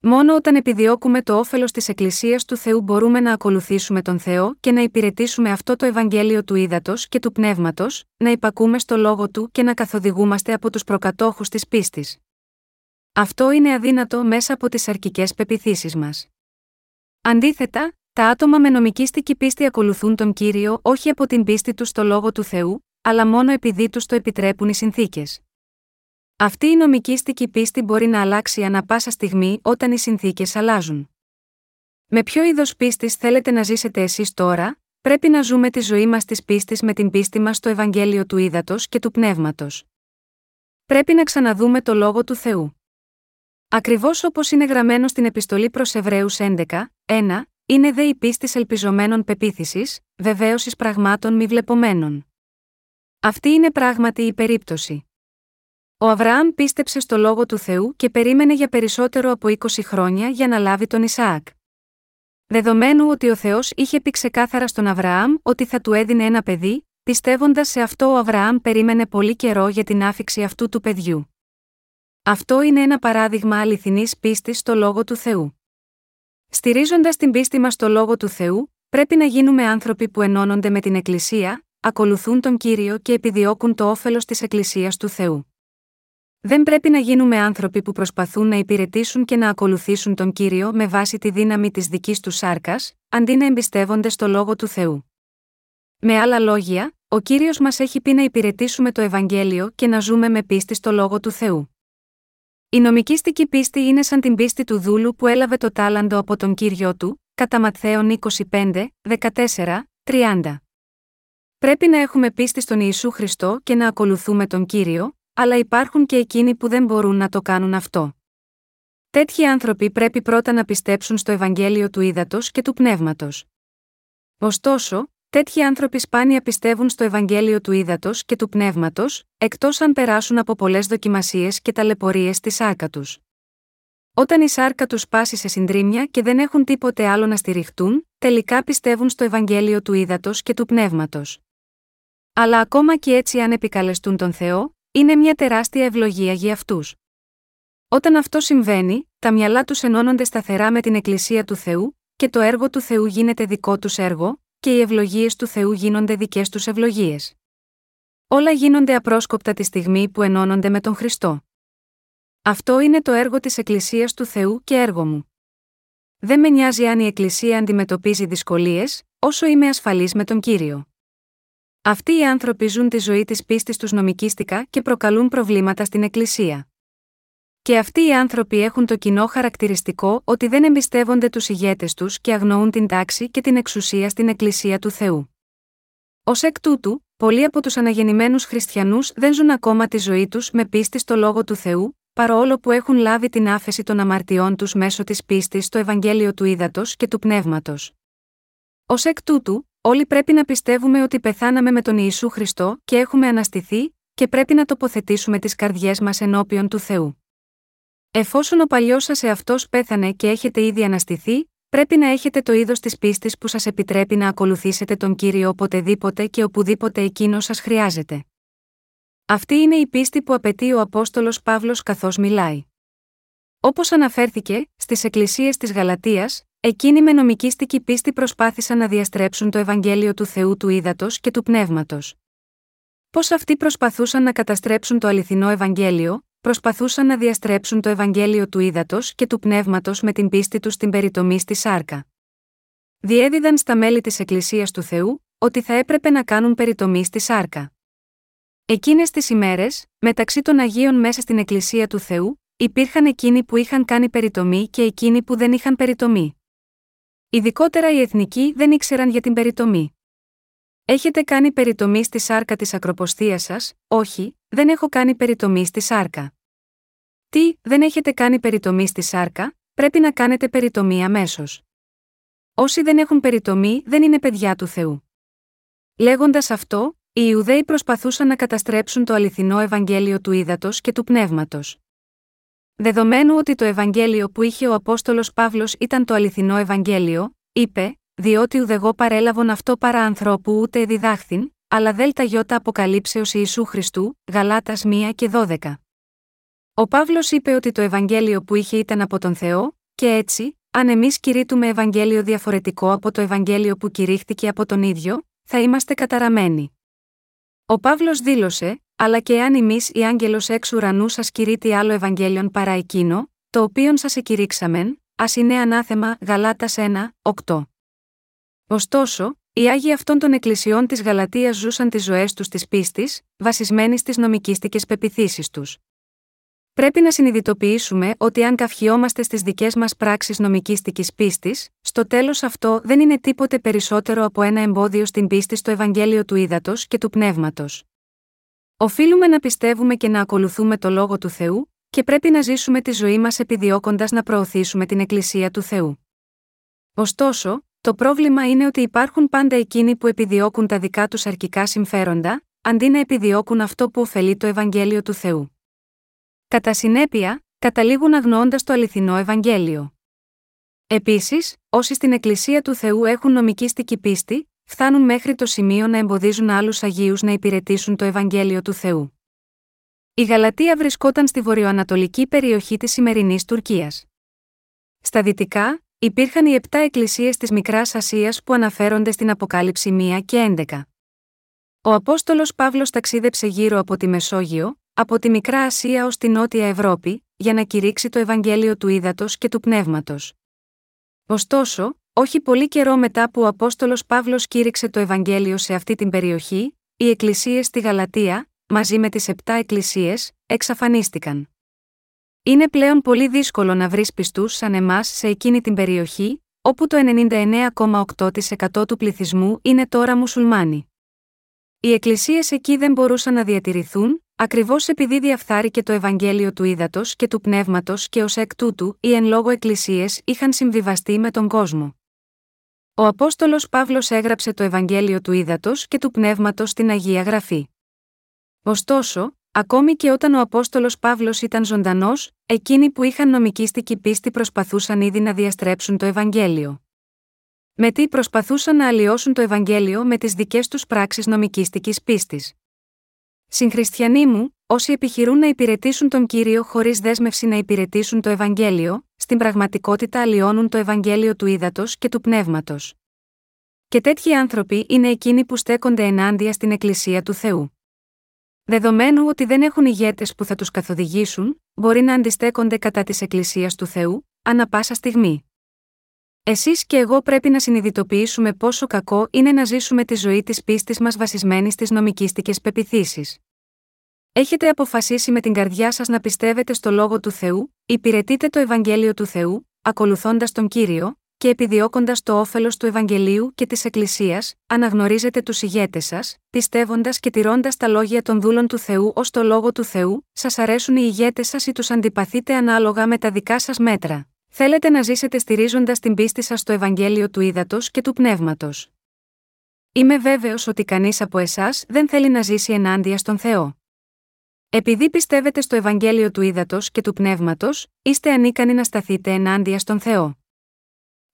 S1: Μόνο όταν επιδιώκουμε το όφελος της Εκκλησίας του Θεού μπορούμε να ακολουθήσουμε τον Θεό και να υπηρετήσουμε αυτό το Ευαγγέλιο του ύδατο και του πνεύματος, να υπακούμε στο λόγο του και να καθοδηγούμαστε από τους προκατόχους της πίστης. Αυτό είναι αδύνατο μέσα από τις αρκικέ πεπιθήσεις μας. Αντίθετα, τα άτομα με νομικήστικη πίστη ακολουθούν τον κύριο όχι από την πίστη τους στο λόγο του Θεού, αλλά μόνο επειδή τους το επιτρέπουν οι συνθήκες. Αυτή η νομικήστικη πίστη μπορεί να αλλάξει ανα πάσα στιγμή όταν οι συνθήκες αλλάζουν. Με ποιο είδος πίστης θέλετε να ζήσετε εσείς τώρα, πρέπει να ζούμε τη ζωή μας της πίστης με την πίστη μας στο Ευαγγέλιο του Ήδατος και του Πνεύματος. Πρέπει να ξαναδούμε το λόγο του Θεού. Ακριβώς όπως είναι γραμμένο στην επιστολή προς Εβραίους 11, 1, είναι δε η πίστη ελπιζομένων πεποίθησης, βεβαίωσης πραγμάτων μη βλεπομένων. Αυτή είναι πράγματι η περίπτωση. Ο Αβραάμ πίστεψε στο λόγο του Θεού και περίμενε για περισσότερο από 20 χρόνια για να λάβει τον Ισαάκ. Δεδομένου ότι ο Θεός είχε πει ξεκάθαρα στον Αβραάμ ότι θα του έδινε ένα παιδί, πιστεύοντας σε αυτό ο Αβραάμ περίμενε πολύ καιρό για την άφηξη αυτού του παιδιού. Αυτό είναι ένα παράδειγμα αληθινής πίστης στο λόγο του Θεού. Στηρίζοντας την πίστη μας στο λόγο του Θεού, πρέπει να γίνουμε άνθρωποι που ενώνονται με την Εκκλησία, ακολουθούν τον κύριο και επιδιώκουν το όφελος της Εκκλησίας του Θεού. Δεν πρέπει να γίνουμε άνθρωποι που προσπαθούν να υπηρετήσουν και να ακολουθήσουν τον κύριο με βάση τη δύναμη της δικής τους σάρκας, αντί να εμπιστεύονται στο λόγο του Θεού. Με άλλα λόγια, ο κύριος μας έχει πει να υπηρετήσουμε το Ευαγγέλιο και να ζούμε με πίστη στο λόγο του Θεού. Η νομικήστικη πίστη είναι σαν την πίστη του δούλου που έλαβε το τάλαντο από τον κύριο του, κατά Ματθαίον 25, 14, 30. Πρέπει να έχουμε πίστη στον Ιησού Χριστό και να ακολουθούμε τον κύριο, αλλά υπάρχουν και εκείνοι που δεν μπορούν να το κάνουν αυτό. Τέτοιοι άνθρωποι πρέπει πρώτα να πιστέψουν στο Ευαγγέλιο του Ήδατος και του Πνεύματος. Ωστόσο, τέτοιοι άνθρωποι σπάνια πιστεύουν στο Ευαγγέλιο του Ήδατος και του Πνεύματος, εκτός αν περάσουν από πολλές δοκιμασίες και ταλαιπωρίες στη σάρκα τους. Όταν η σάρκα τους πάσει σε συντρίμια και δεν έχουν τίποτε άλλο να στηριχτούν, τελικά πιστεύουν στο Ευαγγέλιο του Ήδατος και του Πνεύματος. Αλλά ακόμα και έτσι αν επικαλεστούν τον Θεό, είναι μια τεράστια ευλογία για αυτούς. Όταν αυτό συμβαίνει, τα μυαλά τους ενώνονται σταθερά με την Εκκλησία του Θεού, και το έργο του Θεού γίνεται δικό τους έργο, και οι ευλογίες του Θεού γίνονται δικές τους ευλογίες. Όλα γίνονται απρόσκοπτα τη στιγμή που ενώνονται με τον Χριστό. Αυτό είναι το έργο της Εκκλησίας του Θεού και έργο μου. Δεν με νοιάζει αν η Εκκλησία αντιμετωπίζει δυσκολίες, όσο είμαι ασφαλής με τον κύριο. Αυτοί οι άνθρωποι ζουν τη ζωή της πίστης τους νομικίστικα και προκαλούν προβλήματα στην Εκκλησία. Και αυτοί οι άνθρωποι έχουν το κοινό χαρακτηριστικό ότι δεν εμπιστεύονται τους ηγέτες τους και αγνοούν την τάξη και την εξουσία στην Εκκλησία του Θεού. Ω εκ τούτου, πολλοί από τους αναγεννημένους χριστιανούς δεν ζουν ακόμα τη ζωή τους με πίστη στο λόγο του Θεού, παρόλο που έχουν λάβει την άφεση των αμαρτιών τους μέσω της πίστης στο Ευαγγέλιο του Ήδατος και του Πνεύματος. Ω εκ τούτου, όλοι πρέπει να πιστεύουμε ότι πεθάναμε με τον Ιησού Χριστό και έχουμε αναστηθεί, και πρέπει να τοποθετήσουμε τις καρδιές μας ενώπιον του Θεού. Εφόσον ο παλιός σας εαυτός πέθανε και έχετε ήδη αναστηθεί, πρέπει να έχετε το είδος της πίστης που σας επιτρέπει να ακολουθήσετε τον κύριο οποτεδήποτε και οπουδήποτε εκείνος σας χρειάζεται. Αυτή είναι η πίστη που απαιτεί ο Απόστολος Παύλος καθώς μιλάει. Όπως αναφέρθηκε, στις εκκλησίες της Γαλατείας, εκείνοι με νομικήστικη πίστη προσπάθησαν να διαστρέψουν το Ευαγγέλιο του Θεού του Ήδατος και του Πνεύματος. Πώς αυτοί προσπαθούσαν να καταστρέψουν το αληθινό Ευαγγέλιο, προσπαθούσαν να διαστρέψουν το Ευαγγέλιο του Ήδατος και του Πνεύματος με την πίστη τους στην περιτομή στη Σάρκα. Διέδιδαν στα μέλη της Εκκλησίας του Θεού, ότι θα έπρεπε να κάνουν περιτομή στη Σάρκα. Εκείνες τις ημέρες, μεταξύ των Αγίων μέσα στην Εκκλησία του Θεού, υπήρχαν εκείνοι που είχαν κάνει περιτομή και εκείνοι που δεν είχαν περιτομή. Ειδικότερα οι εθνικοί δεν ήξεραν για την περιτομή. Έχετε κάνει περιτομή στη σάρκα της ακροποστίας σας, όχι, δεν έχω κάνει περιτομή στη σάρκα. Τι, δεν έχετε κάνει περιτομή στη σάρκα, πρέπει να κάνετε περιτομή αμέσως. Όσοι δεν έχουν περιτομή δεν είναι παιδιά του Θεού. Λέγοντας αυτό, οι Ιουδαίοι προσπαθούσαν να καταστρέψουν το αληθινό Ευαγγέλιο του ύδατο και του πνεύματος. Δεδομένου ότι το Ευαγγέλιο που είχε ο Απόστολος Παύλος ήταν το αληθινό Ευαγγέλιο, είπε: Διότι ουδεγό παρέλαβον αυτό παρά ανθρώπου ούτε διδάχθην, αλλά δέλτα γιώτα αποκαλύψεως Ιησού Χριστού, Γαλάτας 1 και 12. Ο Παύλος είπε ότι το Ευαγγέλιο που είχε ήταν από τον Θεό, και έτσι, αν εμείς κηρύττουμε Ευαγγέλιο διαφορετικό από το Ευαγγέλιο που κηρύχθηκε από τον ίδιο, θα είμαστε καταραμένοι. Ο Παύλος δήλωσε, αλλά και αν εμείς οι άγγελος εξ ουρανού σας κηρύττει άλλο Ευαγγέλιον παρά εκείνο, το οποίον σας εκηρύξαμεν, ας είναι ανάθεμα Γαλάτας 1, 8. Ωστόσο, οι Άγιοι αυτών των εκκλησιών της Γαλατείας ζούσαν τις ζωές τους της πίστης, βασισμένοι στις νομικίστικε πεπιθήσεις τους. Πρέπει να συνειδητοποιήσουμε ότι αν καυχιόμαστε στις δικές μας πράξεις νομικίστικη πίστης, στο τέλος αυτό δεν είναι τίποτε περισσότερο από ένα εμπόδιο στην πίστη στο Ευαγγέλιο του Ήδατος και του Πνεύματος. Οφείλουμε να πιστεύουμε και να ακολουθούμε το λόγο του Θεού, και πρέπει να ζήσουμε τη ζωή μας επιδιώκοντας να προωθήσουμε την Εκκλησία του Θεού. Ωστόσο, το πρόβλημα είναι ότι υπάρχουν πάντα εκείνοι που επιδιώκουν τα δικά τους αρκικά συμφέροντα, αντί να επιδιώκουν αυτό που ωφελεί το Ευαγγέλιο του Θεού. Κατά συνέπεια, καταλήγουν αγνοώντας το αληθινό Ευαγγέλιο. Επίσης, όσοι στην Εκκλησία του Θεού έχουν νομικήστικη πίστη, φτάνουν μέχρι το σημείο να εμποδίζουν άλλους Αγίους να υπηρετήσουν το Ευαγγέλιο του Θεού. Η Γαλατεία βρισκόταν στη βορειοανατολική περιοχή της σημερινής Τουρκίας. Στα δυτικά, υπήρχαν οι επτά εκκλησίες της Μικράς Ασίας που αναφέρονται στην Αποκάλυψη 1 και 11. Ο Απόστολος Παύλος ταξίδεψε γύρω από τη Μεσόγειο, από τη Μικρά Ασία ως τη Νότια Ευρώπη, για να κηρύξει το Ευαγγέλιο του Ήδατος και του Πνεύματος. Ωστόσο, όχι πολύ καιρό μετά που ο Απόστολος Παύλος κήρυξε το Ευαγγέλιο σε αυτή την περιοχή, οι εκκλησίες στη Γαλατεία, μαζί με τις επτά εκκλησίες, εξαφανίστηκαν. Είναι πλέον πολύ δύσκολο να βρεις πιστούς σαν εμάς σε εκείνη την περιοχή, όπου το 99,8% του πληθυσμού είναι τώρα μουσουλμάνοι. Οι εκκλησίες εκεί δεν μπορούσαν να διατηρηθούν, ακριβώς επειδή διαφθάρηκε το Ευαγγέλιο του Ήδατος και του Πνεύματος και ως εκ τούτου οι εν λόγω εκκλησίες είχαν συμβιβαστεί με τον κόσμο. Ο Απόστολος Παύλος έγραψε το Ευαγγέλιο του Ήδατος και του Πνεύματος στην Αγία Γραφή. Ωστόσο, ακόμη και όταν ο Απόστολος Παύλος ήταν ζωντανός, εκείνοι που είχαν νομικήστικη πίστη προσπαθούσαν ήδη να διαστρέψουν το Ευαγγέλιο. Με τι προσπαθούσαν να αλλοιώσουν το Ευαγγέλιο με τις δικές τους πράξεις νομικήστική πίστης. Συγχριστιανοί μου, όσοι επιχειρούν να υπηρετήσουν τον κύριο χωρίς δέσμευση να υπηρετήσουν το Ευαγγέλιο, στην πραγματικότητα αλλοιώνουν το Ευαγγέλιο του ύδατος και του πνεύματος. Και τέτοιοι άνθρωποι είναι εκείνοι που στέκονται ενάντια στην Εκκλησία του Θεού. Δεδομένου ότι δεν έχουν ηγέτες που θα τους καθοδηγήσουν, μπορεί να αντιστέκονται κατά της Εκκλησίας του Θεού, ανα πάσα στιγμή. Εσείς και εγώ πρέπει να συνειδητοποιήσουμε πόσο κακό είναι να ζήσουμε τη ζωή της πίστης μας βασισμένη στις νομικίστικε πεπιθήσεις. Έχετε αποφασίσει με την καρδιά σας να πιστεύετε στο λόγο του Θεού, υπηρετείτε το Ευαγγέλιο του Θεού, ακολουθώντας τον κύριο, και επιδιώκοντας το όφελος του Ευαγγελίου και της Εκκλησίας, αναγνωρίζετε τους ηγέτες σας, πιστεύοντας και τηρώντας τα λόγια των δούλων του Θεού ως το λόγο του Θεού, σας αρέσουν οι ηγέτες σας ή τους αντιπαθείτε ανάλογα με τα δικά σας μέτρα. Θέλετε να ζήσετε στηρίζοντας την πίστη σας στο Ευαγγέλιο του Ήδατος και του Πνεύματος. Είμαι βέβαιος ότι κανείς από εσάς δεν θέλει να ζήσει ενάντια στον Θεό. Επειδή πιστεύετε στο Ευαγγέλιο του Ήδατος και του Πνεύματος, είστε ανίκανοι να σταθείτε ενάντια στον Θεό.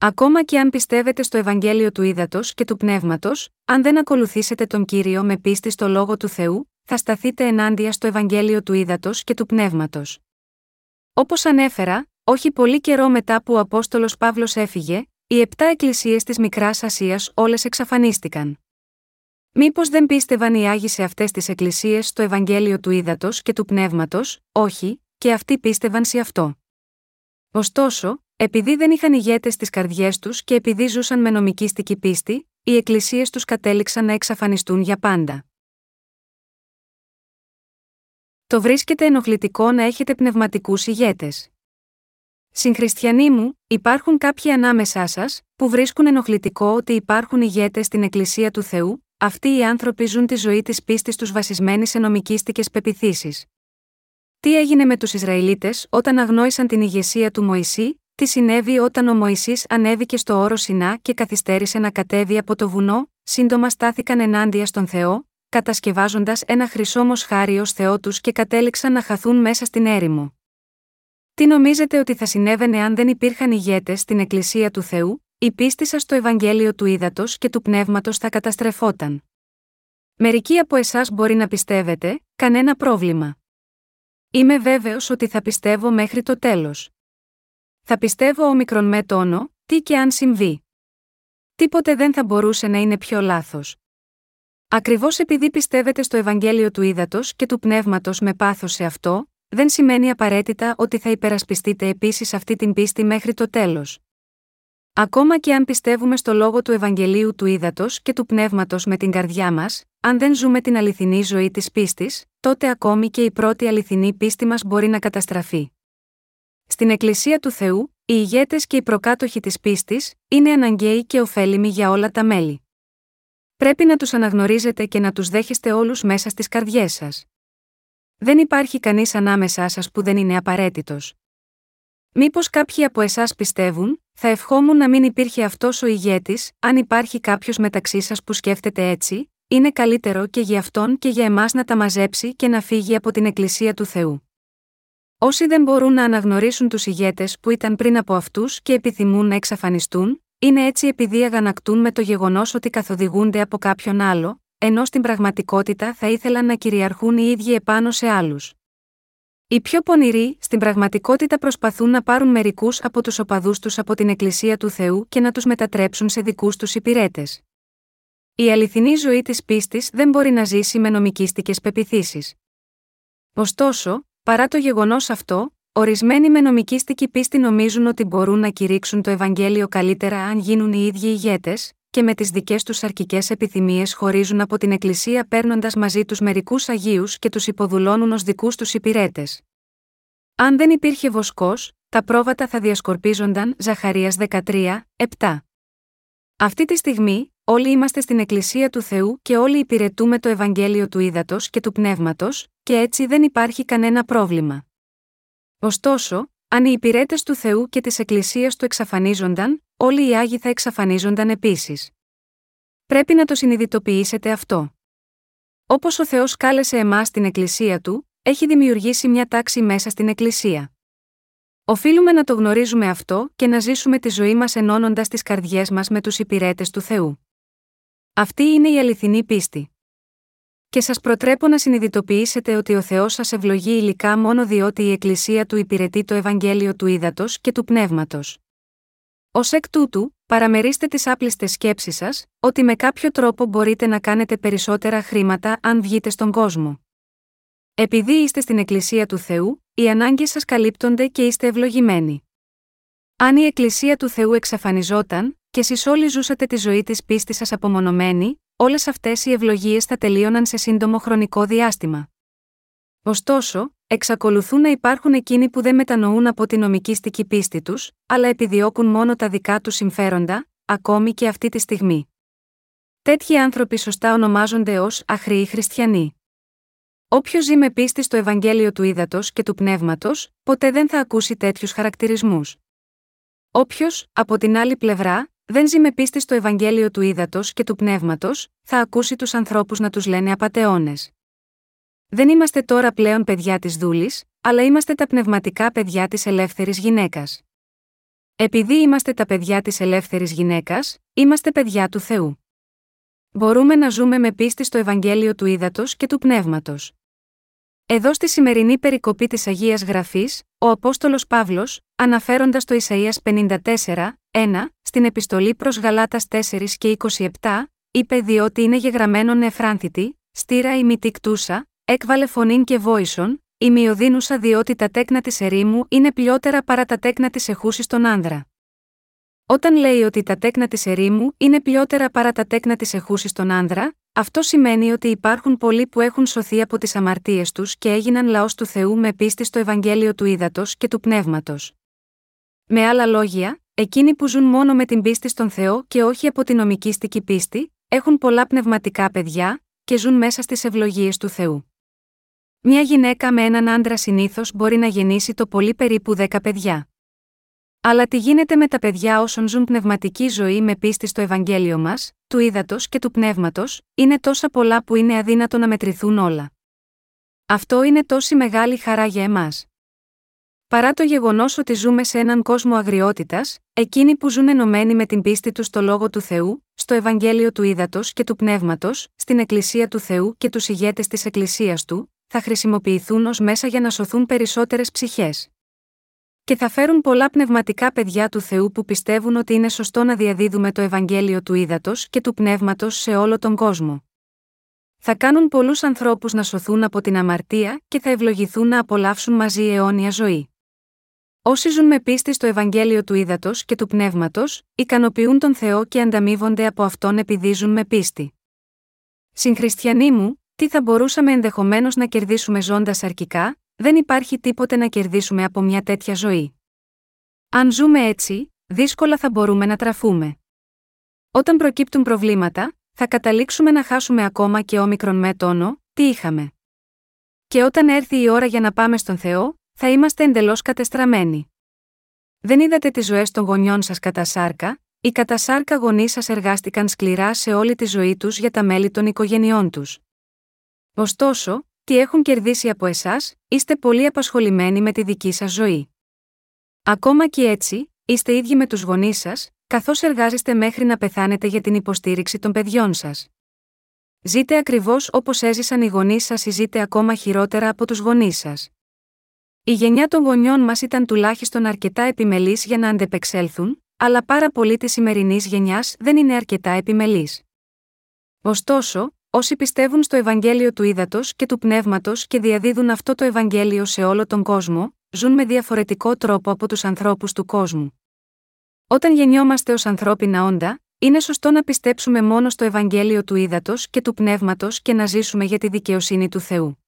S1: Ακόμα και αν πιστεύετε στο Ευαγγέλιο του Ήδατος και του Πνεύματος, αν δεν ακολουθήσετε τον κύριο με πίστη στο λόγο του Θεού, θα σταθείτε ενάντια στο Ευαγγέλιο του Ήδατος και του Πνεύματος. Όπως ανέφερα, όχι πολύ καιρό μετά που ο Απόστολος Παύλος έφυγε, οι επτά εκκλησίες της Μικράς Ασίας όλες εξαφανίστηκαν. Μήπως δεν πίστευαν οι Άγιοι σε αυτές τις εκκλησίες στο Ευαγγέλιο του Ήδατος και του Πνεύματος, όχι, και αυτοί πίστευαν σε αυτό. Ωστόσο, επειδή δεν είχαν ηγέτες στις καρδιές τους και επειδή ζούσαν με νομικήστικη πίστη, οι εκκλησίες τους κατέληξαν να εξαφανιστούν για πάντα. Το βρίσκεται ενοχλητικό να έχετε πνευματικούς ηγέτες. Συγχριστιανοί μου, υπάρχουν κάποιοι ανάμεσά σας, που βρίσκουν ενοχλητικό ότι υπάρχουν ηγέτες στην Εκκλησία του Θεού, αυτοί οι άνθρωποι ζουν τη ζωή της πίστης τους βασισμένη σε νομικήστικες πεπιθήσεις. Τι έγινε με τους Ισραηλίτες όταν αγνόησαν την ηγεσία του Μωυσή, τι συνέβη όταν ο Μωυσής ανέβηκε στο όρο Σινά και καθυστέρησε να κατέβει από το βουνό, σύντομα στάθηκαν ενάντια στον Θεό, κατασκευάζοντας ένα χρυσό μοσχάρι ως Θεό τους και κατέληξαν να χαθούν μέσα στην έρημο. Τι νομίζετε ότι θα συνέβαινε αν δεν υπήρχαν ηγέτες στην Εκκλησία του Θεού, η πίστη σας στο Ευαγγέλιο του Ήδατος και του Πνεύματος θα καταστρεφόταν. Μερικοί από εσάς μπορεί να πιστεύετε, κανένα πρόβλημα. Είμαι βέβαιος ότι θα πιστεύω μέχρι το τέλος. Θα πιστεύω όμικρον με τόνο, τι και αν συμβεί. Τίποτε δεν θα μπορούσε να είναι πιο λάθος. Ακριβώς επειδή πιστεύετε στο Ευαγγέλιο του Ήδατος και του Πνεύματος με πάθος σε αυτό, δεν σημαίνει απαραίτητα ότι θα υπερασπιστείτε επίσης αυτή την πίστη μέχρι το τέλος. Ακόμα και αν πιστεύουμε στο λόγο του Ευαγγελίου του Ήδατος και του Πνεύματος με την καρδιά μας, αν δεν ζούμε την αληθινή ζωή της πίστης, τότε ακόμη και η πρώτη αληθινή πίστη μας μπορεί να καταστραφεί. Στην Εκκλησία του Θεού, οι ηγέτες και οι προκάτοχοι της πίστης είναι αναγκαίοι και ωφέλιμοι για όλα τα μέλη. Πρέπει να τους αναγνωρίζετε και να τους δέχεστε όλους μέσα στις καρδιές σας. Δεν υπάρχει κανείς ανάμεσά σας που δεν είναι απαραίτητος. Μήπως κάποιοι από εσάς πιστεύουν, θα ευχόμουν να μην υπήρχε αυτός ο ηγέτης, αν υπάρχει κάποιος μεταξύ σας που σκέφτεται έτσι, είναι καλύτερο και για αυτόν και για εμάς να τα μαζέψει και να φύγει από την Εκκλησία του Θεού. Όσοι δεν μπορούν να αναγνωρίσουν τους ηγέτες που ήταν πριν από αυτούς και επιθυμούν να εξαφανιστούν, είναι έτσι επειδή αγανακτούν με το γεγονός ότι καθοδηγούνται από κάποιον άλλο, ενώ στην πραγματικότητα θα ήθελαν να κυριαρχούν οι ίδιοι επάνω σε άλλους. Οι πιο πονηροί, στην πραγματικότητα προσπαθούν να πάρουν μερικούς από τους οπαδούς τους από την Εκκλησία του Θεού και να τους μετατρέψουν σε δικούς τους υπηρέτες. Η αληθινή ζωή της πίστης δεν μπορεί να ζήσει με νομικίστικε πεπιθήσεις. Ωστόσο, Παρά το γεγονός αυτό, ορισμένοι με νομικήστικη πίστη νομίζουν ότι μπορούν να κηρύξουν το Ευαγγέλιο καλύτερα αν γίνουν οι ίδιοι ηγέτες, και με τις δικές τους αρκικέ επιθυμίες χωρίζουν από την Εκκλησία παίρνοντας μαζί τους μερικούς Αγίους και τους υποδουλώνουν ως δικούς τους υπηρέτες. Αν δεν υπήρχε βοσκός, τα πρόβατα θα διασκορπίζονταν, Ζαχαρίας 13, 7. Αυτή τη στιγμή, Όλοι είμαστε στην Εκκλησία του Θεού και όλοι υπηρετούμε το Ευαγγέλιο του Ήδατος και του Πνεύματος, και έτσι δεν υπάρχει κανένα πρόβλημα. Ωστόσο, αν οι υπηρέτες του Θεού και της Εκκλησίας του εξαφανίζονταν, όλοι οι άγιοι θα εξαφανίζονταν επίσης. Πρέπει να το συνειδητοποιήσετε αυτό. Όπως ο Θεός κάλεσε εμάς στην Εκκλησία του, έχει δημιουργήσει μια τάξη μέσα στην Εκκλησία. Οφείλουμε να το γνωρίζουμε αυτό και να ζήσουμε τη ζωή μας ενώνοντας τις καρδιές μας με τους υπηρέτες του Θεού. Αυτή είναι η αληθινή πίστη. Και σας προτρέπω να συνειδητοποιήσετε ότι ο Θεός σας ευλογεί υλικά μόνο διότι η Εκκλησία του υπηρετεί το Ευαγγέλιο του Ήδατος και του Πνεύματος. Ω εκ τούτου, παραμερίστε τις άπλιστες σκέψεις σας, ότι με κάποιο τρόπο μπορείτε να κάνετε περισσότερα χρήματα αν βγείτε στον κόσμο. Επειδή είστε στην Εκκλησία του Θεού, οι ανάγκες σας καλύπτονται και είστε ευλογημένοι. Αν η Εκκλησία του Θεού εξαφανιζόταν, και εσείς όλοι ζούσατε τη ζωή της πίστης σας απομονωμένη, όλες αυτές οι ευλογίες θα τελείωναν σε σύντομο χρονικό διάστημα. Ωστόσο, εξακολουθούν να υπάρχουν εκείνοι που δεν μετανοούν από την νομικήστικη πίστη τους, αλλά επιδιώκουν μόνο τα δικά τους συμφέροντα, ακόμη και αυτή τη στιγμή. Τέτοιοι άνθρωποι σωστά ονομάζονται ως αχροί χριστιανοί. Όποιος ζει με πίστη στο Ευαγγέλιο του Ήδατος και του Πνεύματος, ποτέ δεν θα ακούσει τέτοιους χαρακτηρισμούς. Όποιος, από την άλλη πλευρά, δεν ζει με πίστη στο Ευαγγέλιο του Ήδατος και του Πνεύματος, θα ακούσει τους ανθρώπους να τους λένε απαταιώνες. Δεν είμαστε τώρα πλέον παιδιά της δούλης, αλλά είμαστε τα πνευματικά παιδιά της ελεύθερης γυναίκας. Επειδή είμαστε τα παιδιά της ελεύθερης γυναίκας, είμαστε παιδιά του Θεού. Μπορούμε να ζούμε με πίστη στο Ευαγγέλιο του Ήδατος και του Πνεύματος. Εδώ στη σημερινή περικοπή της Αγίας Γραφής, ο Απόστολος Παύλος, αναφέροντας το Ισαία 54, 1, στην επιστολή προς Γαλάτας 4 και 27, είπε διότι είναι γεγραμμένον εφράνθητη, στήρα η κτούσα, έκβαλε φωνήν και βόησον, η μειοδίνουσα διότι τα τέκνα της ερήμου είναι πλειότερα παρά τα τέκνα της εχούσης των άνδρα. Όταν λέει ότι τα τέκνα της ερήμου είναι πλειότερα παρά τα τέκνα της εχούσης των άνδρα, αυτό σημαίνει ότι υπάρχουν πολλοί που έχουν σωθεί από τις αμαρτίες τους και έγιναν λαός του Θεού με πίστη στο Ευαγγέλιο του Ήδατος και του Πνεύματος. Με άλλα λόγια, εκείνοι που ζουν μόνο με την πίστη στον Θεό και όχι από την νομικήστικη πίστη, έχουν πολλά πνευματικά παιδιά και ζουν μέσα στις ευλογίες του Θεού. Μια γυναίκα με έναν άντρα συνήθως μπορεί να γεννήσει το πολύ περίπου 10 παιδιά. Αλλά τι γίνεται με τα παιδιά όσων ζουν πνευματική ζωή με πίστη στο Ευαγγέλιο μας, του ύδατος και του πνεύματος, είναι τόσα πολλά που είναι αδύνατο να μετρηθούν όλα. Αυτό είναι τόση μεγάλη χαρά για εμάς. Παρά το γεγονός ότι ζούμε σε έναν κόσμο αγριότητας, εκείνοι που ζουν ενωμένοι με την πίστη τους στο λόγο του Θεού, στο Ευαγγέλιο του ύδατο και του πνεύματος, στην Εκκλησία του Θεού και τους ηγέτες της Εκκλησίας του, θα χρησιμοποιηθούν ως μέσα για να σωθούν περισσότερες ψυχές και θα φέρουν πολλά πνευματικά παιδιά του Θεού που πιστεύουν ότι είναι σωστό να διαδίδουμε το Ευαγγέλιο του ύδατο και του πνεύματος σε όλο τον κόσμο. Θα κάνουν πολλούς ανθρώπους να σωθούν από την αμαρτία και θα ευλογηθούν να απολαύσουν μαζί αιώνια ζωή. Όσοι ζουν με πίστη στο Ευαγγέλιο του ύδατο και του πνεύματος, ικανοποιούν τον Θεό και ανταμείβονται από αυτόν επειδή ζουν με πίστη. Συγχριστιανοί μου, τι θα μπορούσαμε ενδεχομένως να κερδίσουμε ζώντας αρκικά, δεν υπάρχει τίποτε να κερδίσουμε από μια τέτοια ζωή. Αν ζούμε έτσι, δύσκολα θα μπορούμε να τραφούμε. Όταν προκύπτουν προβλήματα, θα καταλήξουμε να χάσουμε ακόμα και όμικρον με τόνο, τι είχαμε. Και όταν έρθει η ώρα για να πάμε στον Θεό, θα είμαστε εντελώς κατεστραμμένοι. Δεν είδατε τις ζωές των γονιών σας κατά σάρκα, οι κατά σάρκα γονείς σας εργάστηκαν σκληρά σε όλη τη ζωή τους για τα μέλη των οικογενειών τους. Ωστόσο, τι έχουν κερδίσει από εσάς, είστε πολύ απασχολημένοι με τη δική σας ζωή. Ακόμα και έτσι, είστε ίδιοι με τους γονείς σας, καθώς εργάζεστε μέχρι να πεθάνετε για την υποστήριξη των παιδιών σας. Ζείτε ακριβώς όπως έζησαν οι γονείς σας ή ζείτε ακόμα χειρότερα από τους γονείς σας. Η γενιά των γονιών μας ήταν τουλάχιστον αρκετά επιμελής για να αντεπεξέλθουν, αλλά πάρα πολλοί της σημερινής γενιάς δεν είναι αρκετά επιμελής. Ωστόσο, Όσοι πιστεύουν στο Ευαγγέλιο του Ήδατος και του Πνεύματος και διαδίδουν αυτό το Ευαγγέλιο σε όλο τον κόσμο, ζουν με διαφορετικό τρόπο από τους ανθρώπους του κόσμου. Όταν γεννιόμαστε ως ανθρώπινα όντα, είναι σωστό να πιστέψουμε μόνο στο Ευαγγέλιο του Ήδατος και του Πνεύματος και να ζήσουμε για τη δικαιοσύνη του Θεού.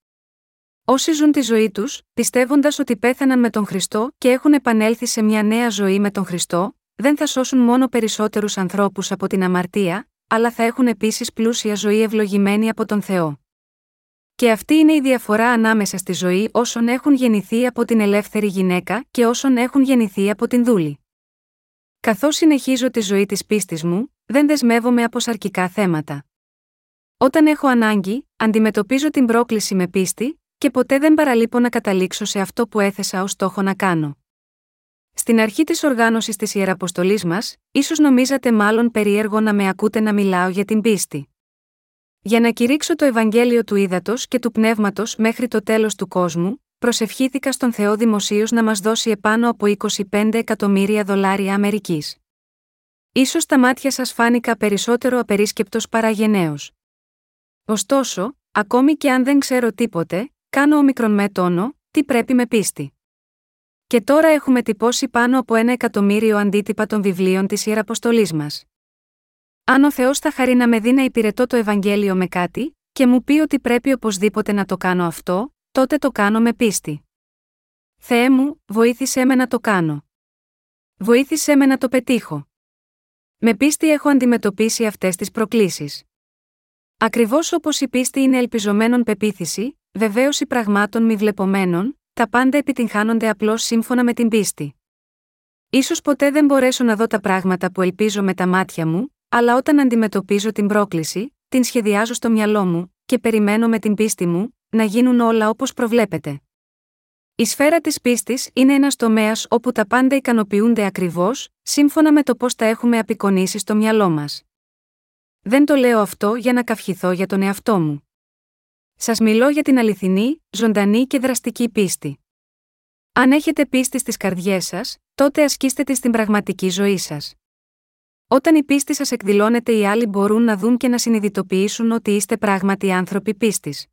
S1: Όσοι ζουν τη ζωή τους, πιστεύοντας ότι πέθαναν με τον Χριστό και έχουν επανέλθει σε μια νέα ζωή με τον Χριστό, δεν θα σώσουν μόνο περισσότερους ανθρώπους από την αμαρτία, αλλά θα έχουν επίσης πλούσια ζωή ευλογημένη από τον Θεό. Και αυτή είναι η διαφορά ανάμεσα στη ζωή όσων έχουν γεννηθεί από την ελεύθερη γυναίκα και όσων έχουν γεννηθεί από την δούλη. Καθώς συνεχίζω τη ζωή της πίστης μου, δεν δεσμεύομαι από σαρκικά θέματα. Όταν έχω ανάγκη, αντιμετωπίζω την πρόκληση με πίστη, και ποτέ δεν παραλείπω να καταλήξω σε αυτό που έθεσα ως στόχο να κάνω. Στην αρχή της οργάνωσης της Ιεραποστολής μας, ίσως νομίζατε μάλλον περίεργο να με ακούτε να μιλάω για την πίστη. Για να κηρύξω το Ευαγγέλιο του Ήδατος και του Πνεύματος μέχρι το τέλος του κόσμου, προσευχήθηκα στον Θεό δημοσίως να μας δώσει επάνω από 25 εκατομμύρια δολάρια Αμερικής. Ίσως τα μάτια σας φάνηκα περισσότερο απερίσκεπτος παρά γενναίος. Ωστόσο, ακόμη και αν δεν ξέρω τίποτε, κάνω ομικρον με τόνο, τι πρέπει με πίστη. Και τώρα έχουμε τυπώσει πάνω από ένα εκατομμύριο αντίτυπα των βιβλίων της Ιεραποστολή μας. Αν ο Θεός θα χαρεί να με δει να υπηρετώ το Ευαγγέλιο με κάτι, και μου πει ότι πρέπει οπωσδήποτε να το κάνω αυτό, τότε το κάνω με πίστη. Θεέ μου, βοήθησέ με να το κάνω. Βοήθησέ με να το πετύχω. Με πίστη έχω αντιμετωπίσει αυτές τις προκλήσεις. Ακριβώς όπως η πίστη είναι ελπιζομένων πεποίθηση, βεβαίωση πραγμάτων μη βλεπομένων, τα πάντα επιτυγχάνονται απλώς σύμφωνα με την πίστη. σω ποτέ δεν μπορέσω να δω τα πράγματα που ελπίζω με τα μάτια μου, αλλά όταν αντιμετωπίζω την πρόκληση, την σχεδιάζω στο μυαλό μου, και περιμένω με την πίστη μου, να γίνουν όλα όπως προβλέπετε. Η σφαίρα της πίστης είναι ένας τομέας όπου τα πάντα ικανοποιούνται ακριβώς, σύμφωνα με το πώς τα έχουμε απεικονίσει στο μυαλό μας. Δεν το λέω αυτό για να καυχηθώ για τον εαυτό μου. Σας μιλώ για την αληθινή, ζωντανή και δραστική πίστη. Αν έχετε πίστη στις καρδιές σας, τότε ασκήστε τη στην πραγματική ζωή σας. Όταν η πίστη σας εκδηλώνεται, οι άλλοι μπορούν να δουν και να συνειδητοποιήσουν ότι είστε πράγματι άνθρωποι πίστης.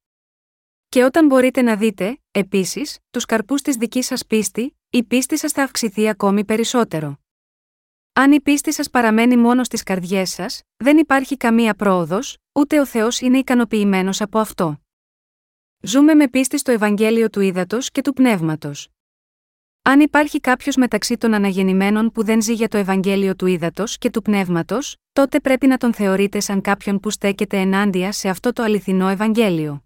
S1: Και όταν μπορείτε να δείτε, επίσης, τους καρπούς της δικής σας πίστη, η πίστη σας θα αυξηθεί ακόμη περισσότερο. Αν η πίστη σας παραμένει μόνο στις καρδιές σας, δεν υπάρχει καμία πρόοδος, ούτε ο Θεός είναι ικανοποιημένος από αυτό. Ζούμε με πίστη στο Ευαγγέλιο του Ήδατος και του Πνεύματος. Αν υπάρχει κάποιος μεταξύ των αναγεννημένων που δεν ζει για το Ευαγγέλιο του Ήδατος και του Πνεύματος, τότε πρέπει να τον θεωρείτε σαν κάποιον που στέκεται ενάντια σε αυτό το αληθινό Ευαγγέλιο.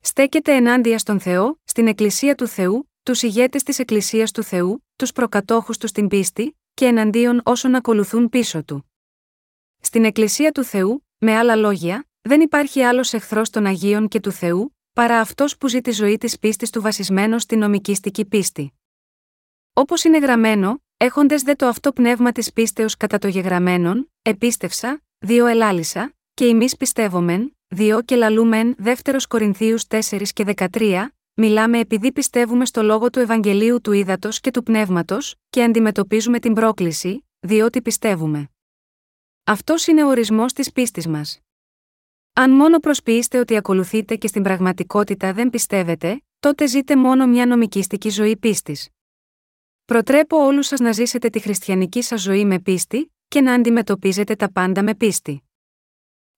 S1: Στέκεται ενάντια στον Θεό, στην Εκκλησία του Θεού, τους ηγέτες της Εκκλησίας του Θεού, τους προκατόχους τους στην πίστη, και εναντίον όσων ακολουθούν πίσω του. Στην Εκκλησία του Θεού, με άλλα λόγια, δεν υπάρχει άλλος εχθρός των Αγίων και του Θεού, παρά αυτός που ζει τη ζωή της πίστης του βασισμένο στην νομικήστική πίστη. Όπως είναι γραμμένο, έχοντες δε το αυτό πνεύμα της πίστεως κατά το γεγραμμένον, επίστευσα, δύο ελάλησα, και εμείς πιστεύομεν, δύο και λαλούμεν, δεύτερος Κορινθίους 4 και 13, μιλάμε επειδή πιστεύουμε στο λόγο του Ευαγγελίου του Ήδατος και του Πνεύματος, και αντιμετωπίζουμε την πρόκληση, διότι πιστεύουμε. Αυτός είναι ο ορισμός της πίστης μας. Αν μόνο προσποιείστε ότι ακολουθείτε και στην πραγματικότητα δεν πιστεύετε, τότε ζείτε μόνο μια νομικήστική ζωή πίστης. Προτρέπω όλους σας να ζήσετε τη χριστιανική σας ζωή με πίστη και να αντιμετωπίζετε τα πάντα με πίστη.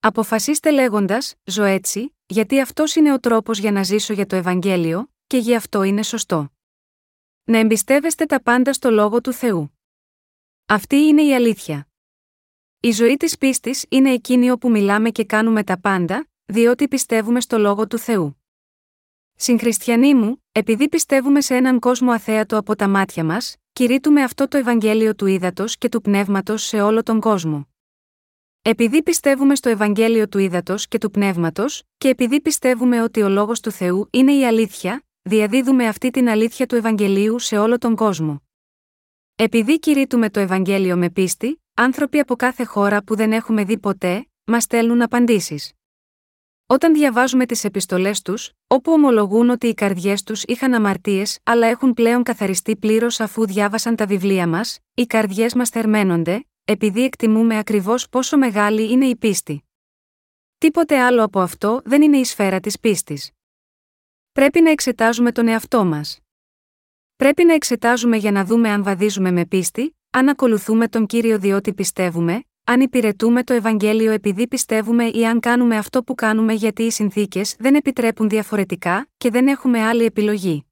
S1: Αποφασίστε λέγοντας, ζω έτσι, γιατί αυτός είναι ο τρόπος για να ζήσω για το Ευαγγέλιο, και γι' αυτό είναι σωστό. Να εμπιστεύεστε τα πάντα στο λόγο του Θεού. Αυτή είναι η αλήθεια. Η ζωή της πίστης είναι εκείνη όπου μιλάμε και κάνουμε τα πάντα, διότι πιστεύουμε στο λόγο του Θεού. Συγχριστιανοί μου, επειδή πιστεύουμε σε έναν κόσμο αθέατο από τα μάτια μας, κηρύττουμε αυτό το Ευαγγέλιο του ύδατο και του πνεύματος σε όλο τον κόσμο. Επειδή πιστεύουμε στο Ευαγγέλιο του ύδατο και του πνεύματος, και επειδή πιστεύουμε ότι ο λόγος του Θεού είναι η αλήθεια, διαδίδουμε αυτή την αλήθεια του Ευαγγελίου σε όλο τον κόσμο. Επειδή κηρύττουμε το Ευαγγέλιο με πίστη, άνθρωποι από κάθε χώρα που δεν έχουμε δει ποτέ, μας στέλνουν απαντήσεις. Όταν διαβάζουμε τις επιστολές τους, όπου ομολογούν ότι οι καρδιές τους είχαν αμαρτίες αλλά έχουν πλέον καθαριστεί πλήρως αφού διάβασαν τα βιβλία μας, οι καρδιές μας θερμαίνονται, επειδή εκτιμούμε ακριβώς πόσο μεγάλη είναι η πίστη. Τίποτε άλλο από αυτό δεν είναι η σφαίρα της πίστης. Πρέπει να εξετάζουμε τον εαυτό μας. Πρέπει να εξετάζουμε για να δούμε αν βαδίζουμε με πίστη, αν ακολουθούμε τον κύριο διότι πιστεύουμε, αν υπηρετούμε το Ευαγγέλιο επειδή πιστεύουμε ή αν κάνουμε αυτό που κάνουμε γιατί οι συνθήκες δεν επιτρέπουν διαφορετικά και δεν έχουμε άλλη επιλογή.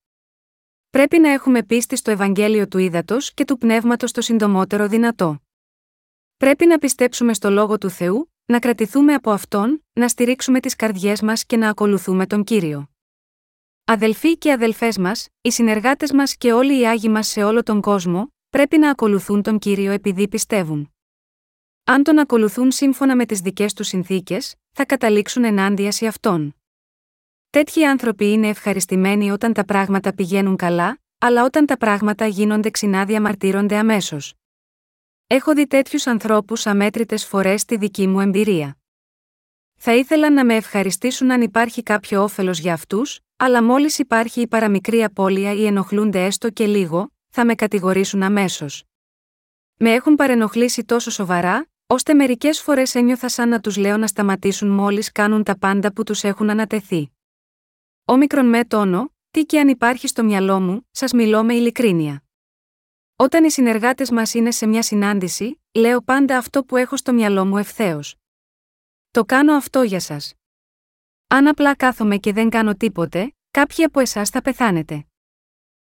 S1: Πρέπει να έχουμε πίστη στο Ευαγγέλιο του Ήδατος και του Πνεύματος το συντομότερο δυνατό. Πρέπει να πιστέψουμε στο λόγο του Θεού, να κρατηθούμε από αυτόν, να στηρίξουμε τις καρδιές μας και να ακολουθούμε τον κύριο. Αδελφοί και αδελφές μας, οι συνεργάτες μας και όλοι οι άγιοι μας σε όλο τον κόσμο, πρέπει να ακολουθούν τον κύριο επειδή πιστεύουν. Αν τον ακολουθούν σύμφωνα με τις δικές τους συνθήκες, θα καταλήξουν ενάντια σε αυτόν. Τέτοιοι άνθρωποι είναι ευχαριστημένοι όταν τα πράγματα πηγαίνουν καλά, αλλά όταν τα πράγματα γίνονται ξινά διαμαρτύρονται αμέσως. Έχω δει τέτοιους ανθρώπους αμέτρητες φορές στη δική μου εμπειρία. Θα ήθελαν να με ευχαριστήσουν αν υπάρχει κάποιο όφελος για αυτούς, αλλά μόλις υπάρχει η παραμικρή απώλεια ή ενοχλούνται έστω και λίγο, θα με κατηγορήσουν αμέσως. Με έχουν παρενοχλήσει τόσο σοβαρά, ώστε μερικές φορές ένιωθα σαν να τους λέω να σταματήσουν μόλις κάνουν τα πάντα που τους έχουν ανατεθεί. Όμικρον με τόνο, τι και αν υπάρχει στο μυαλό μου, σας μιλώ με ειλικρίνεια. Όταν οι συνεργάτες μας είναι σε μια συνάντηση, λέω πάντα αυτό που έχω στο μυαλό μου ευθέως. Το κάνω αυτό για σας. Αν απλά κάθομαι και δεν κάνω τίποτε, κάποιοι από εσάς θα πεθάνετε.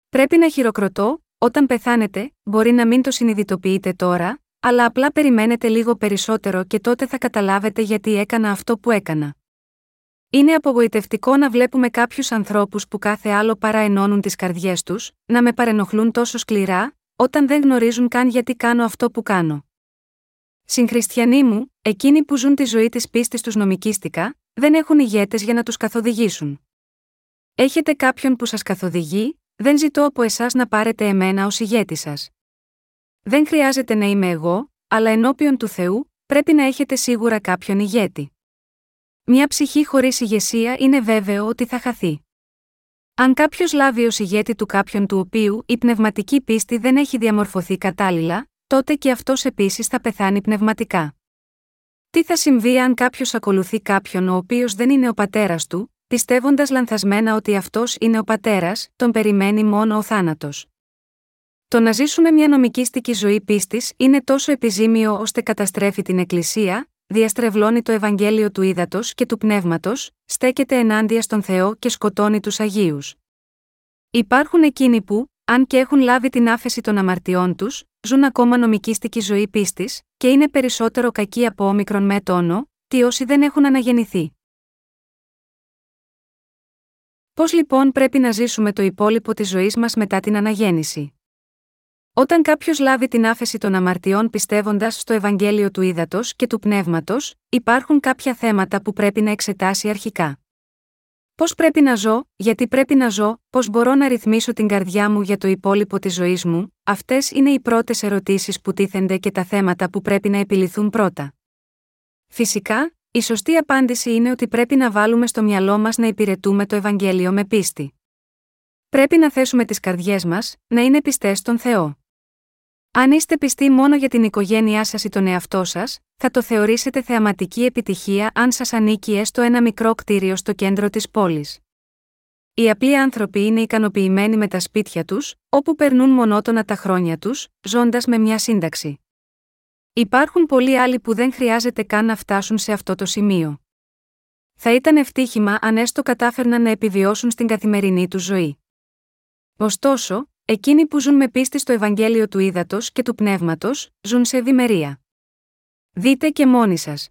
S1: Πρέπει να χειροκροτώ, όταν πεθάνετε, μπορεί να μην το συνειδητοποιείτε τώρα, αλλά απλά περιμένετε λίγο περισσότερο και τότε θα καταλάβετε γιατί έκανα αυτό που έκανα. Είναι απογοητευτικό να βλέπουμε κάποιους ανθρώπους που κάθε άλλο παρά ενώνουν τις καρδιές τους, να με παρενοχλούν τόσο σκληρά, όταν δεν γνωρίζουν καν γιατί κάνω αυτό που κάνω. Συγχριστιανοί μου, εκείνοι που ζουν τη ζωή της πίστης τους νομικίστικα, δεν έχουν ηγέτες για να τους καθοδηγήσουν. Έχετε κάποιον που σας καθοδηγεί, δεν ζητώ από εσάς να πάρετε εμένα ως ηγέτη σας. Δεν χρειάζεται να είμαι εγώ, αλλά ενώπιον του Θεού, πρέπει να έχετε σίγουρα κάποιον ηγέτη. Μια ψυχή χωρίς ηγεσία είναι βέβαιο ότι θα χαθεί. Αν κάποιος λάβει ως ηγέτη του κάποιον του οποίου η πνευματική πίστη δεν έχει διαμορφωθεί κατάλληλα, τότε και αυτός επίσης θα πεθάνει πνευματικά. Τι θα συμβεί αν κάποιος ακολουθεί κάποιον ο οποίος δεν είναι ο πατέρας του, πιστεύοντας λανθασμένα ότι αυτός είναι ο πατέρας, τον περιμένει μόνο ο θάνατος. Το να ζήσουμε μια νομικήστικη ζωή πίστης είναι τόσο επιζήμιο ώστε καταστρέφει την Εκκλησία, διαστρεβλώνει το Ευαγγέλιο του ύδατο και του πνεύματος, στέκεται ενάντια στον Θεό και σκοτώνει τους Αγίους. Υπάρχουν εκείνοι που, αν και έχουν λάβει την άφεση των αμαρτιών τους, ζουν ακόμα νομικήστικη ζωή πίστης, και είναι περισσότερο κακοί από όμικρον με τόνο, τι όσοι δεν έχουν αναγεννηθεί. Πώς λοιπόν πρέπει να ζήσουμε το υπόλοιπο της ζωής μας μετά την αναγέννηση; Όταν κάποιος λάβει την άφεση των αμαρτιών πιστεύοντας στο Ευαγγέλιο του Ήδατος και του Πνεύματος, υπάρχουν κάποια θέματα που πρέπει να εξετάσει αρχικά. Πώς πρέπει να ζω, γιατί πρέπει να ζω, πώς μπορώ να ρυθμίσω την καρδιά μου για το υπόλοιπο της ζωής μου, αυτές είναι οι πρώτες ερωτήσεις που τίθενται και τα θέματα που πρέπει να επιληθούν πρώτα. Φυσικά, η σωστή απάντηση είναι ότι πρέπει να βάλουμε στο μυαλό μας να υπηρετούμε το Ευαγγέλιο με πίστη. Πρέπει να θέσουμε τις καρδιές μας, να είναι πιστές στον Θεό. Αν είστε πιστοί μόνο για την οικογένειά σας ή τον εαυτό σας, θα το θεωρήσετε θεαματική επιτυχία αν σας ανήκει έστω ένα μικρό κτίριο στο κέντρο της πόλης. Οι απλοί άνθρωποι είναι ικανοποιημένοι με τα σπίτια τους, όπου περνούν μονότονα τα χρόνια τους, ζώντας με μια σύνταξη. Υπάρχουν πολλοί άλλοι που δεν χρειάζεται καν να φτάσουν σε αυτό το σημείο. Θα ήταν ευτύχημα αν έστω κατάφερναν να επιβιώσουν στην καθημερινή τους ζωή. Ωστόσο, Εκείνοι που ζουν με πίστη στο Ευαγγέλιο του Ήδατος και του Πνεύματος, ζουν σε ευημερία. Δείτε και μόνοι σας.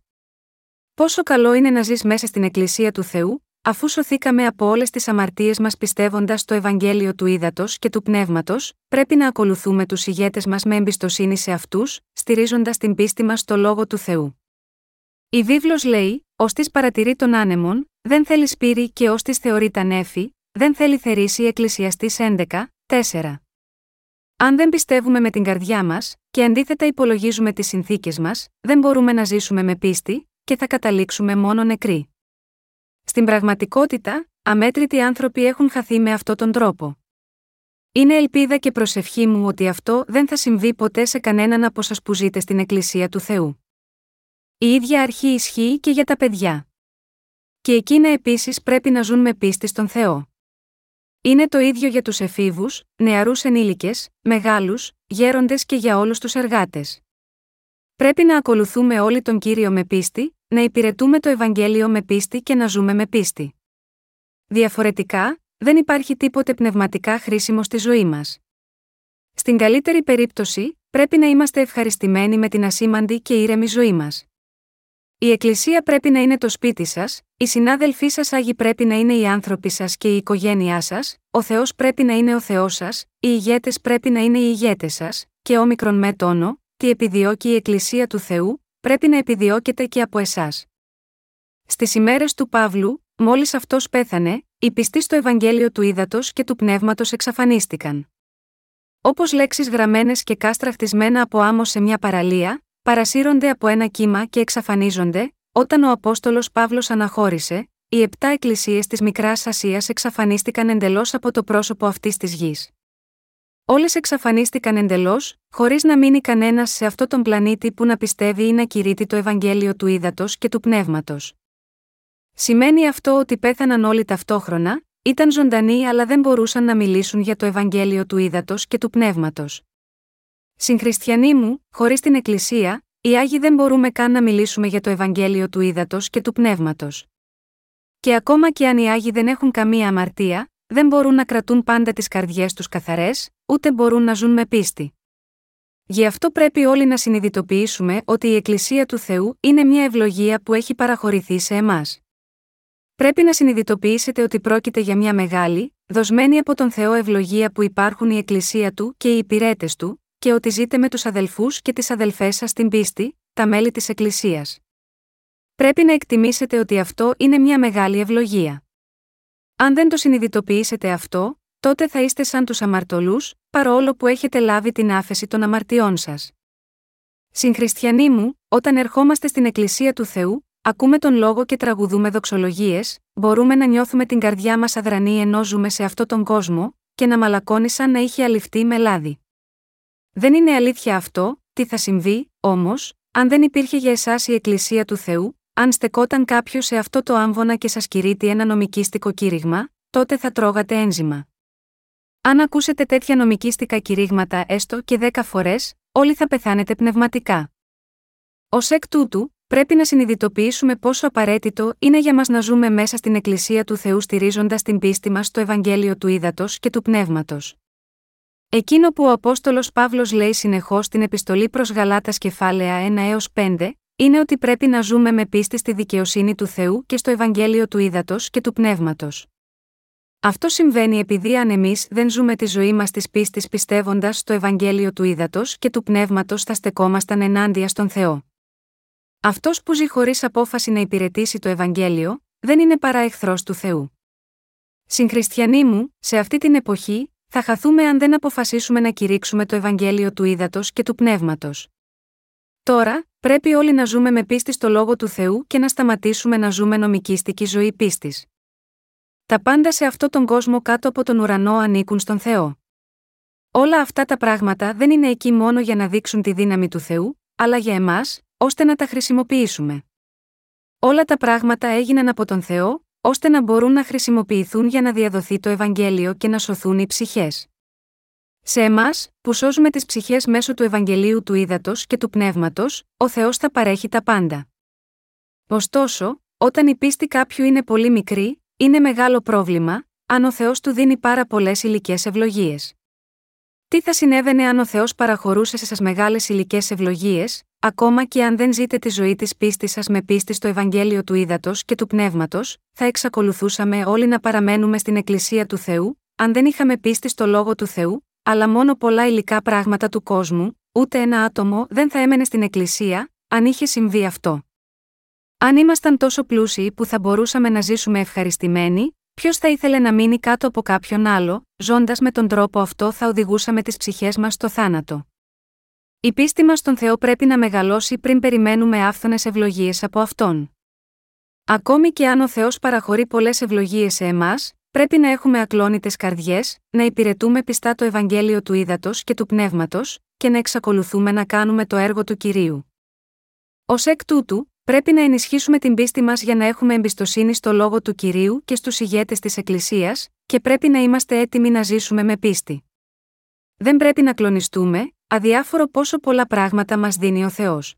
S1: Πόσο καλό είναι να ζεις μέσα στην Εκκλησία του Θεού, αφού σωθήκαμε από όλες τις αμαρτίες μας πιστεύοντας στο Ευαγγέλιο του Ήδατος και του Πνεύματος, πρέπει να ακολουθούμε τους ηγέτες μας με εμπιστοσύνη σε αυτούς, στηρίζοντας την πίστη μας στο λόγο του Θεού. Η βίβλος λέει: Ω της παρατηρεί τον άνεμον, δεν θέλει σπύρι και ως της θεωρεί τα νέφη, δεν θέλει θερήσει Εκκλησιαστής 11, 4. Αν δεν πιστεύουμε με την καρδιά μας, και αντίθετα υπολογίζουμε τις συνθήκες μας, δεν μπορούμε να ζήσουμε με πίστη, και θα καταλήξουμε μόνο νεκροί. Στην πραγματικότητα, αμέτρητοι άνθρωποι έχουν χαθεί με αυτόν τον τρόπο. Είναι ελπίδα και προσευχή μου ότι αυτό δεν θα συμβεί ποτέ σε κανέναν από σας που ζείτε στην Εκκλησία του Θεού. Η ίδια αρχή ισχύει και για τα παιδιά. Και εκείνα επίσης πρέπει να ζουν με πίστη στον Θεό. Είναι το ίδιο για τους εφήβους, νεαρούς ενήλικες, μεγάλους, γέροντες και για όλους τους εργάτες. Πρέπει να ακολουθούμε όλοι τον κύριο με πίστη, να υπηρετούμε το Ευαγγέλιο με πίστη και να ζούμε με πίστη. Διαφορετικά, δεν υπάρχει τίποτε πνευματικά χρήσιμο στη ζωή μας. Στην καλύτερη περίπτωση, πρέπει να είμαστε ευχαριστημένοι με την ασήμαντη και ήρεμη ζωή μας. Η Εκκλησία πρέπει να είναι το σπίτι σας, οι συνάδελφοί σας Άγιοι πρέπει να είναι οι άνθρωποι σας και η οικογένειά σας, ο Θεός πρέπει να είναι ο Θεός σας, οι ηγέτες πρέπει να είναι οι ηγέτες σας, και όμικρον με τόνο, τι επιδιώκει η Εκκλησία του Θεού, πρέπει να επιδιώκεται και από εσάς. Στις ημέρες του Παύλου, μόλις αυτός πέθανε, οι πιστοί στο Ευαγγέλιο του Ήδατος και του Πνεύματος εξαφανίστηκαν. Όπως λέξεις γραμμένες και κάστρα χτισμένα από άμμο σε μια παραλία, παρασύρονται από ένα κύμα και εξαφανίζονται, όταν ο Απόστολος Παύλος αναχώρησε, οι επτά εκκλησίες της Μικράς Ασίας εξαφανίστηκαν εντελώς από το πρόσωπο αυτής της γης. Όλες εξαφανίστηκαν εντελώς, χωρίς να μείνει κανένας σε αυτό τον πλανήτη που να πιστεύει ή να κηρύττει το Ευαγγέλιο του ύδατο και του πνεύματος. Σημαίνει αυτό ότι πέθαναν όλοι ταυτόχρονα, ήταν ζωντανοί αλλά δεν μπορούσαν να μιλήσουν για το Ευαγγέλιο του ύδατο και του πνεύματος. Συγχριστιανοί μου, χωρίς την Εκκλησία, οι Άγιοι δεν μπορούμε καν να μιλήσουμε για το Ευαγγέλιο του ύδατο και του πνεύματος. Και ακόμα και αν οι Άγιοι δεν έχουν καμία αμαρτία, δεν μπορούν να κρατούν πάντα τις καρδιές τους καθαρές, ούτε μπορούν να ζουν με πίστη. Γι' αυτό πρέπει όλοι να συνειδητοποιήσουμε ότι η Εκκλησία του Θεού είναι μια ευλογία που έχει παραχωρηθεί σε εμάς. Πρέπει να συνειδητοποιήσετε ότι πρόκειται για μια μεγάλη, δοσμένη από τον Θεό ευλογία που υπάρχουν η Εκκλησία του και οι υπηρέτες του, και ότι ζείτε με τους αδελφούς και τις αδελφές σας στην πίστη, τα μέλη της Εκκλησίας. Πρέπει να εκτιμήσετε ότι αυτό είναι μια μεγάλη ευλογία. Αν δεν το συνειδητοποιήσετε αυτό, τότε θα είστε σαν τους αμαρτωλούς, παρόλο που έχετε λάβει την άφεση των αμαρτιών σας. Συγχριστιανοί μου, όταν ερχόμαστε στην Εκκλησία του Θεού, ακούμε τον λόγο και τραγουδούμε δοξολογίες, μπορούμε να νιώθουμε την καρδιά μας αδρανή ενώ ζούμε σε αυτόν τον κόσμο, και να μαλακώνει σαν να είχε αληφθεί με λάδι. Δεν είναι αλήθεια αυτό, τι θα συμβεί, όμως, αν δεν υπήρχε για εσάς η Εκκλησία του Θεού, αν στεκόταν κάποιος σε αυτό το άμβονα και σας κηρύττει ένα νομικίστικο κήρυγμα, τότε θα τρώγατε ένζημα. Αν ακούσετε τέτοια νομικίστικα κηρύγματα έστω και δέκα φορές, όλοι θα πεθάνετε πνευματικά. Ω εκ τούτου, πρέπει να συνειδητοποιήσουμε πόσο απαραίτητο είναι για μας να ζούμε μέσα στην Εκκλησία του Θεού στηρίζοντας την πίστη μας στο Ευαγγέλιο του Ήδατος και του Πνεύματος. Εκείνο που ο Απόστολος Παύλος λέει συνεχώς στην επιστολή προς Γαλάτας κεφάλαια 1 έως 5, είναι ότι πρέπει να ζούμε με πίστη στη δικαιοσύνη του Θεού και στο Ευαγγέλιο του Ήδατος και του Πνεύματος. Αυτό συμβαίνει επειδή αν εμείς δεν ζούμε τη ζωή μας της πίστης πιστεύοντας στο Ευαγγέλιο του Ήδατος και του Πνεύματος θα στεκόμασταν ενάντια στον Θεό. Αυτός που ζει χωρίς απόφαση να υπηρετήσει το Ευαγγέλιο, δεν είναι παρά εχθρός του Θεού. Συγχριστιανοί μου, σε αυτή την εποχή, θα χαθούμε αν δεν αποφασίσουμε να κηρύξουμε το Ευαγγέλιο του Ήδατος και του Πνεύματος. Τώρα, πρέπει όλοι να ζούμε με πίστη στο λόγο του Θεού και να σταματήσουμε να ζούμε νομικίστικη ζωή πίστης. Τα πάντα σε αυτόν τον κόσμο κάτω από τον ουρανό ανήκουν στον Θεό. Όλα αυτά τα πράγματα δεν είναι εκεί μόνο για να δείξουν τη δύναμη του Θεού, αλλά για εμάς, ώστε να τα χρησιμοποιήσουμε. Όλα τα πράγματα έγιναν από τον Θεό, ώστε να μπορούν να χρησιμοποιηθούν για να διαδοθεί το Ευαγγέλιο και να σωθούν οι ψυχές. Σε εμάς, που σώζουμε τις ψυχές μέσω του Ευαγγελίου του Ήδατος και του Πνεύματος, ο Θεός θα παρέχει τα πάντα. Ωστόσο, όταν η πίστη κάποιου είναι πολύ μικρή, είναι μεγάλο πρόβλημα, αν ο Θεός του δίνει πάρα πολλές υλικές ευλογίες. Τι θα συνέβαινε αν ο Θεός παραχωρούσε σε σας μεγάλες υλικές ευλογίες, ακόμα και αν δεν ζείτε τη ζωή της πίστης σας με πίστη στο Ευαγγέλιο του Ήδατος και του Πνεύματος, θα εξακολουθούσαμε όλοι να παραμένουμε στην Εκκλησία του Θεού, αν δεν είχαμε πίστη στο λόγο του Θεού, αλλά μόνο πολλά υλικά πράγματα του κόσμου, ούτε ένα άτομο δεν θα έμενε στην Εκκλησία, αν είχε συμβεί αυτό. Αν ήμασταν τόσο πλούσιοι που θα μπορούσαμε να ζήσουμε ευχαριστημένοι, ποιος θα ήθελε να μείνει κάτω από κάποιον άλλο, ζώντας με τον τρόπο αυτό θα οδηγούσαμε τις ψυχές μας στο θάνατο. Η πίστη μας στον Θεό πρέπει να μεγαλώσει πριν περιμένουμε άφθονες ευλογίες από αυτόν. Ακόμη και αν ο Θεός παραχωρεί πολλές ευλογίες σε εμάς, πρέπει να έχουμε ακλόνητες καρδιές, να υπηρετούμε πιστά το Ευαγγέλιο του Ήδατος και του Πνεύματος, και να εξακολουθούμε να κάνουμε το έργο του κυρίου. Ω εκ τούτου, πρέπει να ενισχύσουμε την πίστη μας για να έχουμε εμπιστοσύνη στο λόγο του κυρίου και στους ηγέτες της Εκκλησίας, και πρέπει να είμαστε έτοιμοι να ζήσουμε με πίστη. Δεν πρέπει να κλονιστούμε, αδιάφορο πόσο πολλά πράγματα μας δίνει ο Θεός.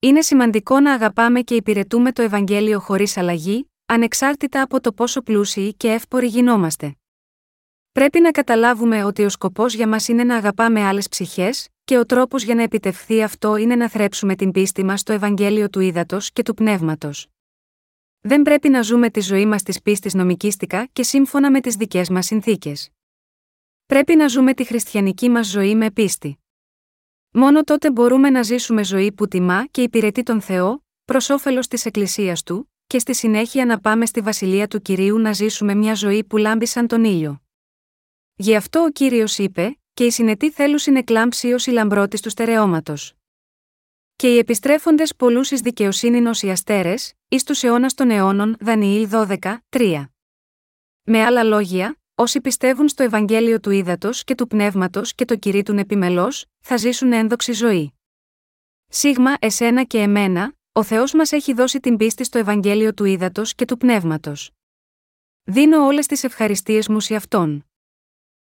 S1: Είναι σημαντικό να αγαπάμε και υπηρετούμε το Ευαγγέλιο χωρίς αλλαγή, ανεξάρτητα από το πόσο πλούσιοι και εύποροι γινόμαστε. Πρέπει να καταλάβουμε ότι ο σκοπός για μας είναι να αγαπάμε άλλες ψυχές, και ο τρόπος για να επιτευχθεί αυτό είναι να θρέψουμε την πίστη μας στο Ευαγγέλιο του Ήδατος και του Πνεύματος. Δεν πρέπει να ζούμε τη ζωή μας της πίστης νομικίστικα και σύμφωνα με τις δικές μας συνθήκες. Πρέπει να ζούμε τη χριστιανική μας ζωή με πίστη. Μόνο τότε μπορούμε να ζήσουμε ζωή που τιμά και υπηρετεί τον Θεό, προς όφελος της Εκκλησίας του, και στη συνέχεια να πάμε στη βασιλεία του κυρίου να ζήσουμε μια ζωή που λάμπει σαν τον ήλιο. Γι' αυτό ο κύριος είπε: Και η συνετή θέλουσιν εκλάμψει ως η λαμπρότη του στερεώματος. Και οι επιστρέφοντες πολλούς εις δικαιοσύνη ως οι αστέρες, εις τους αιώνας των αιώνων, Δανιήλ 12, 3. Με άλλα λόγια, όσοι πιστεύουν στο Ευαγγέλιο του ύδατο και του πνεύματος και το κηρύττουν επιμελώς, θα ζήσουν ένδοξη ζωή. Σίγμα, εσένα και εμένα, ο Θεός μας έχει δώσει την πίστη στο Ευαγγέλιο του ύδατο και του πνεύματος. Δίνω όλες τις ευχαριστίες μου σε αυτόν.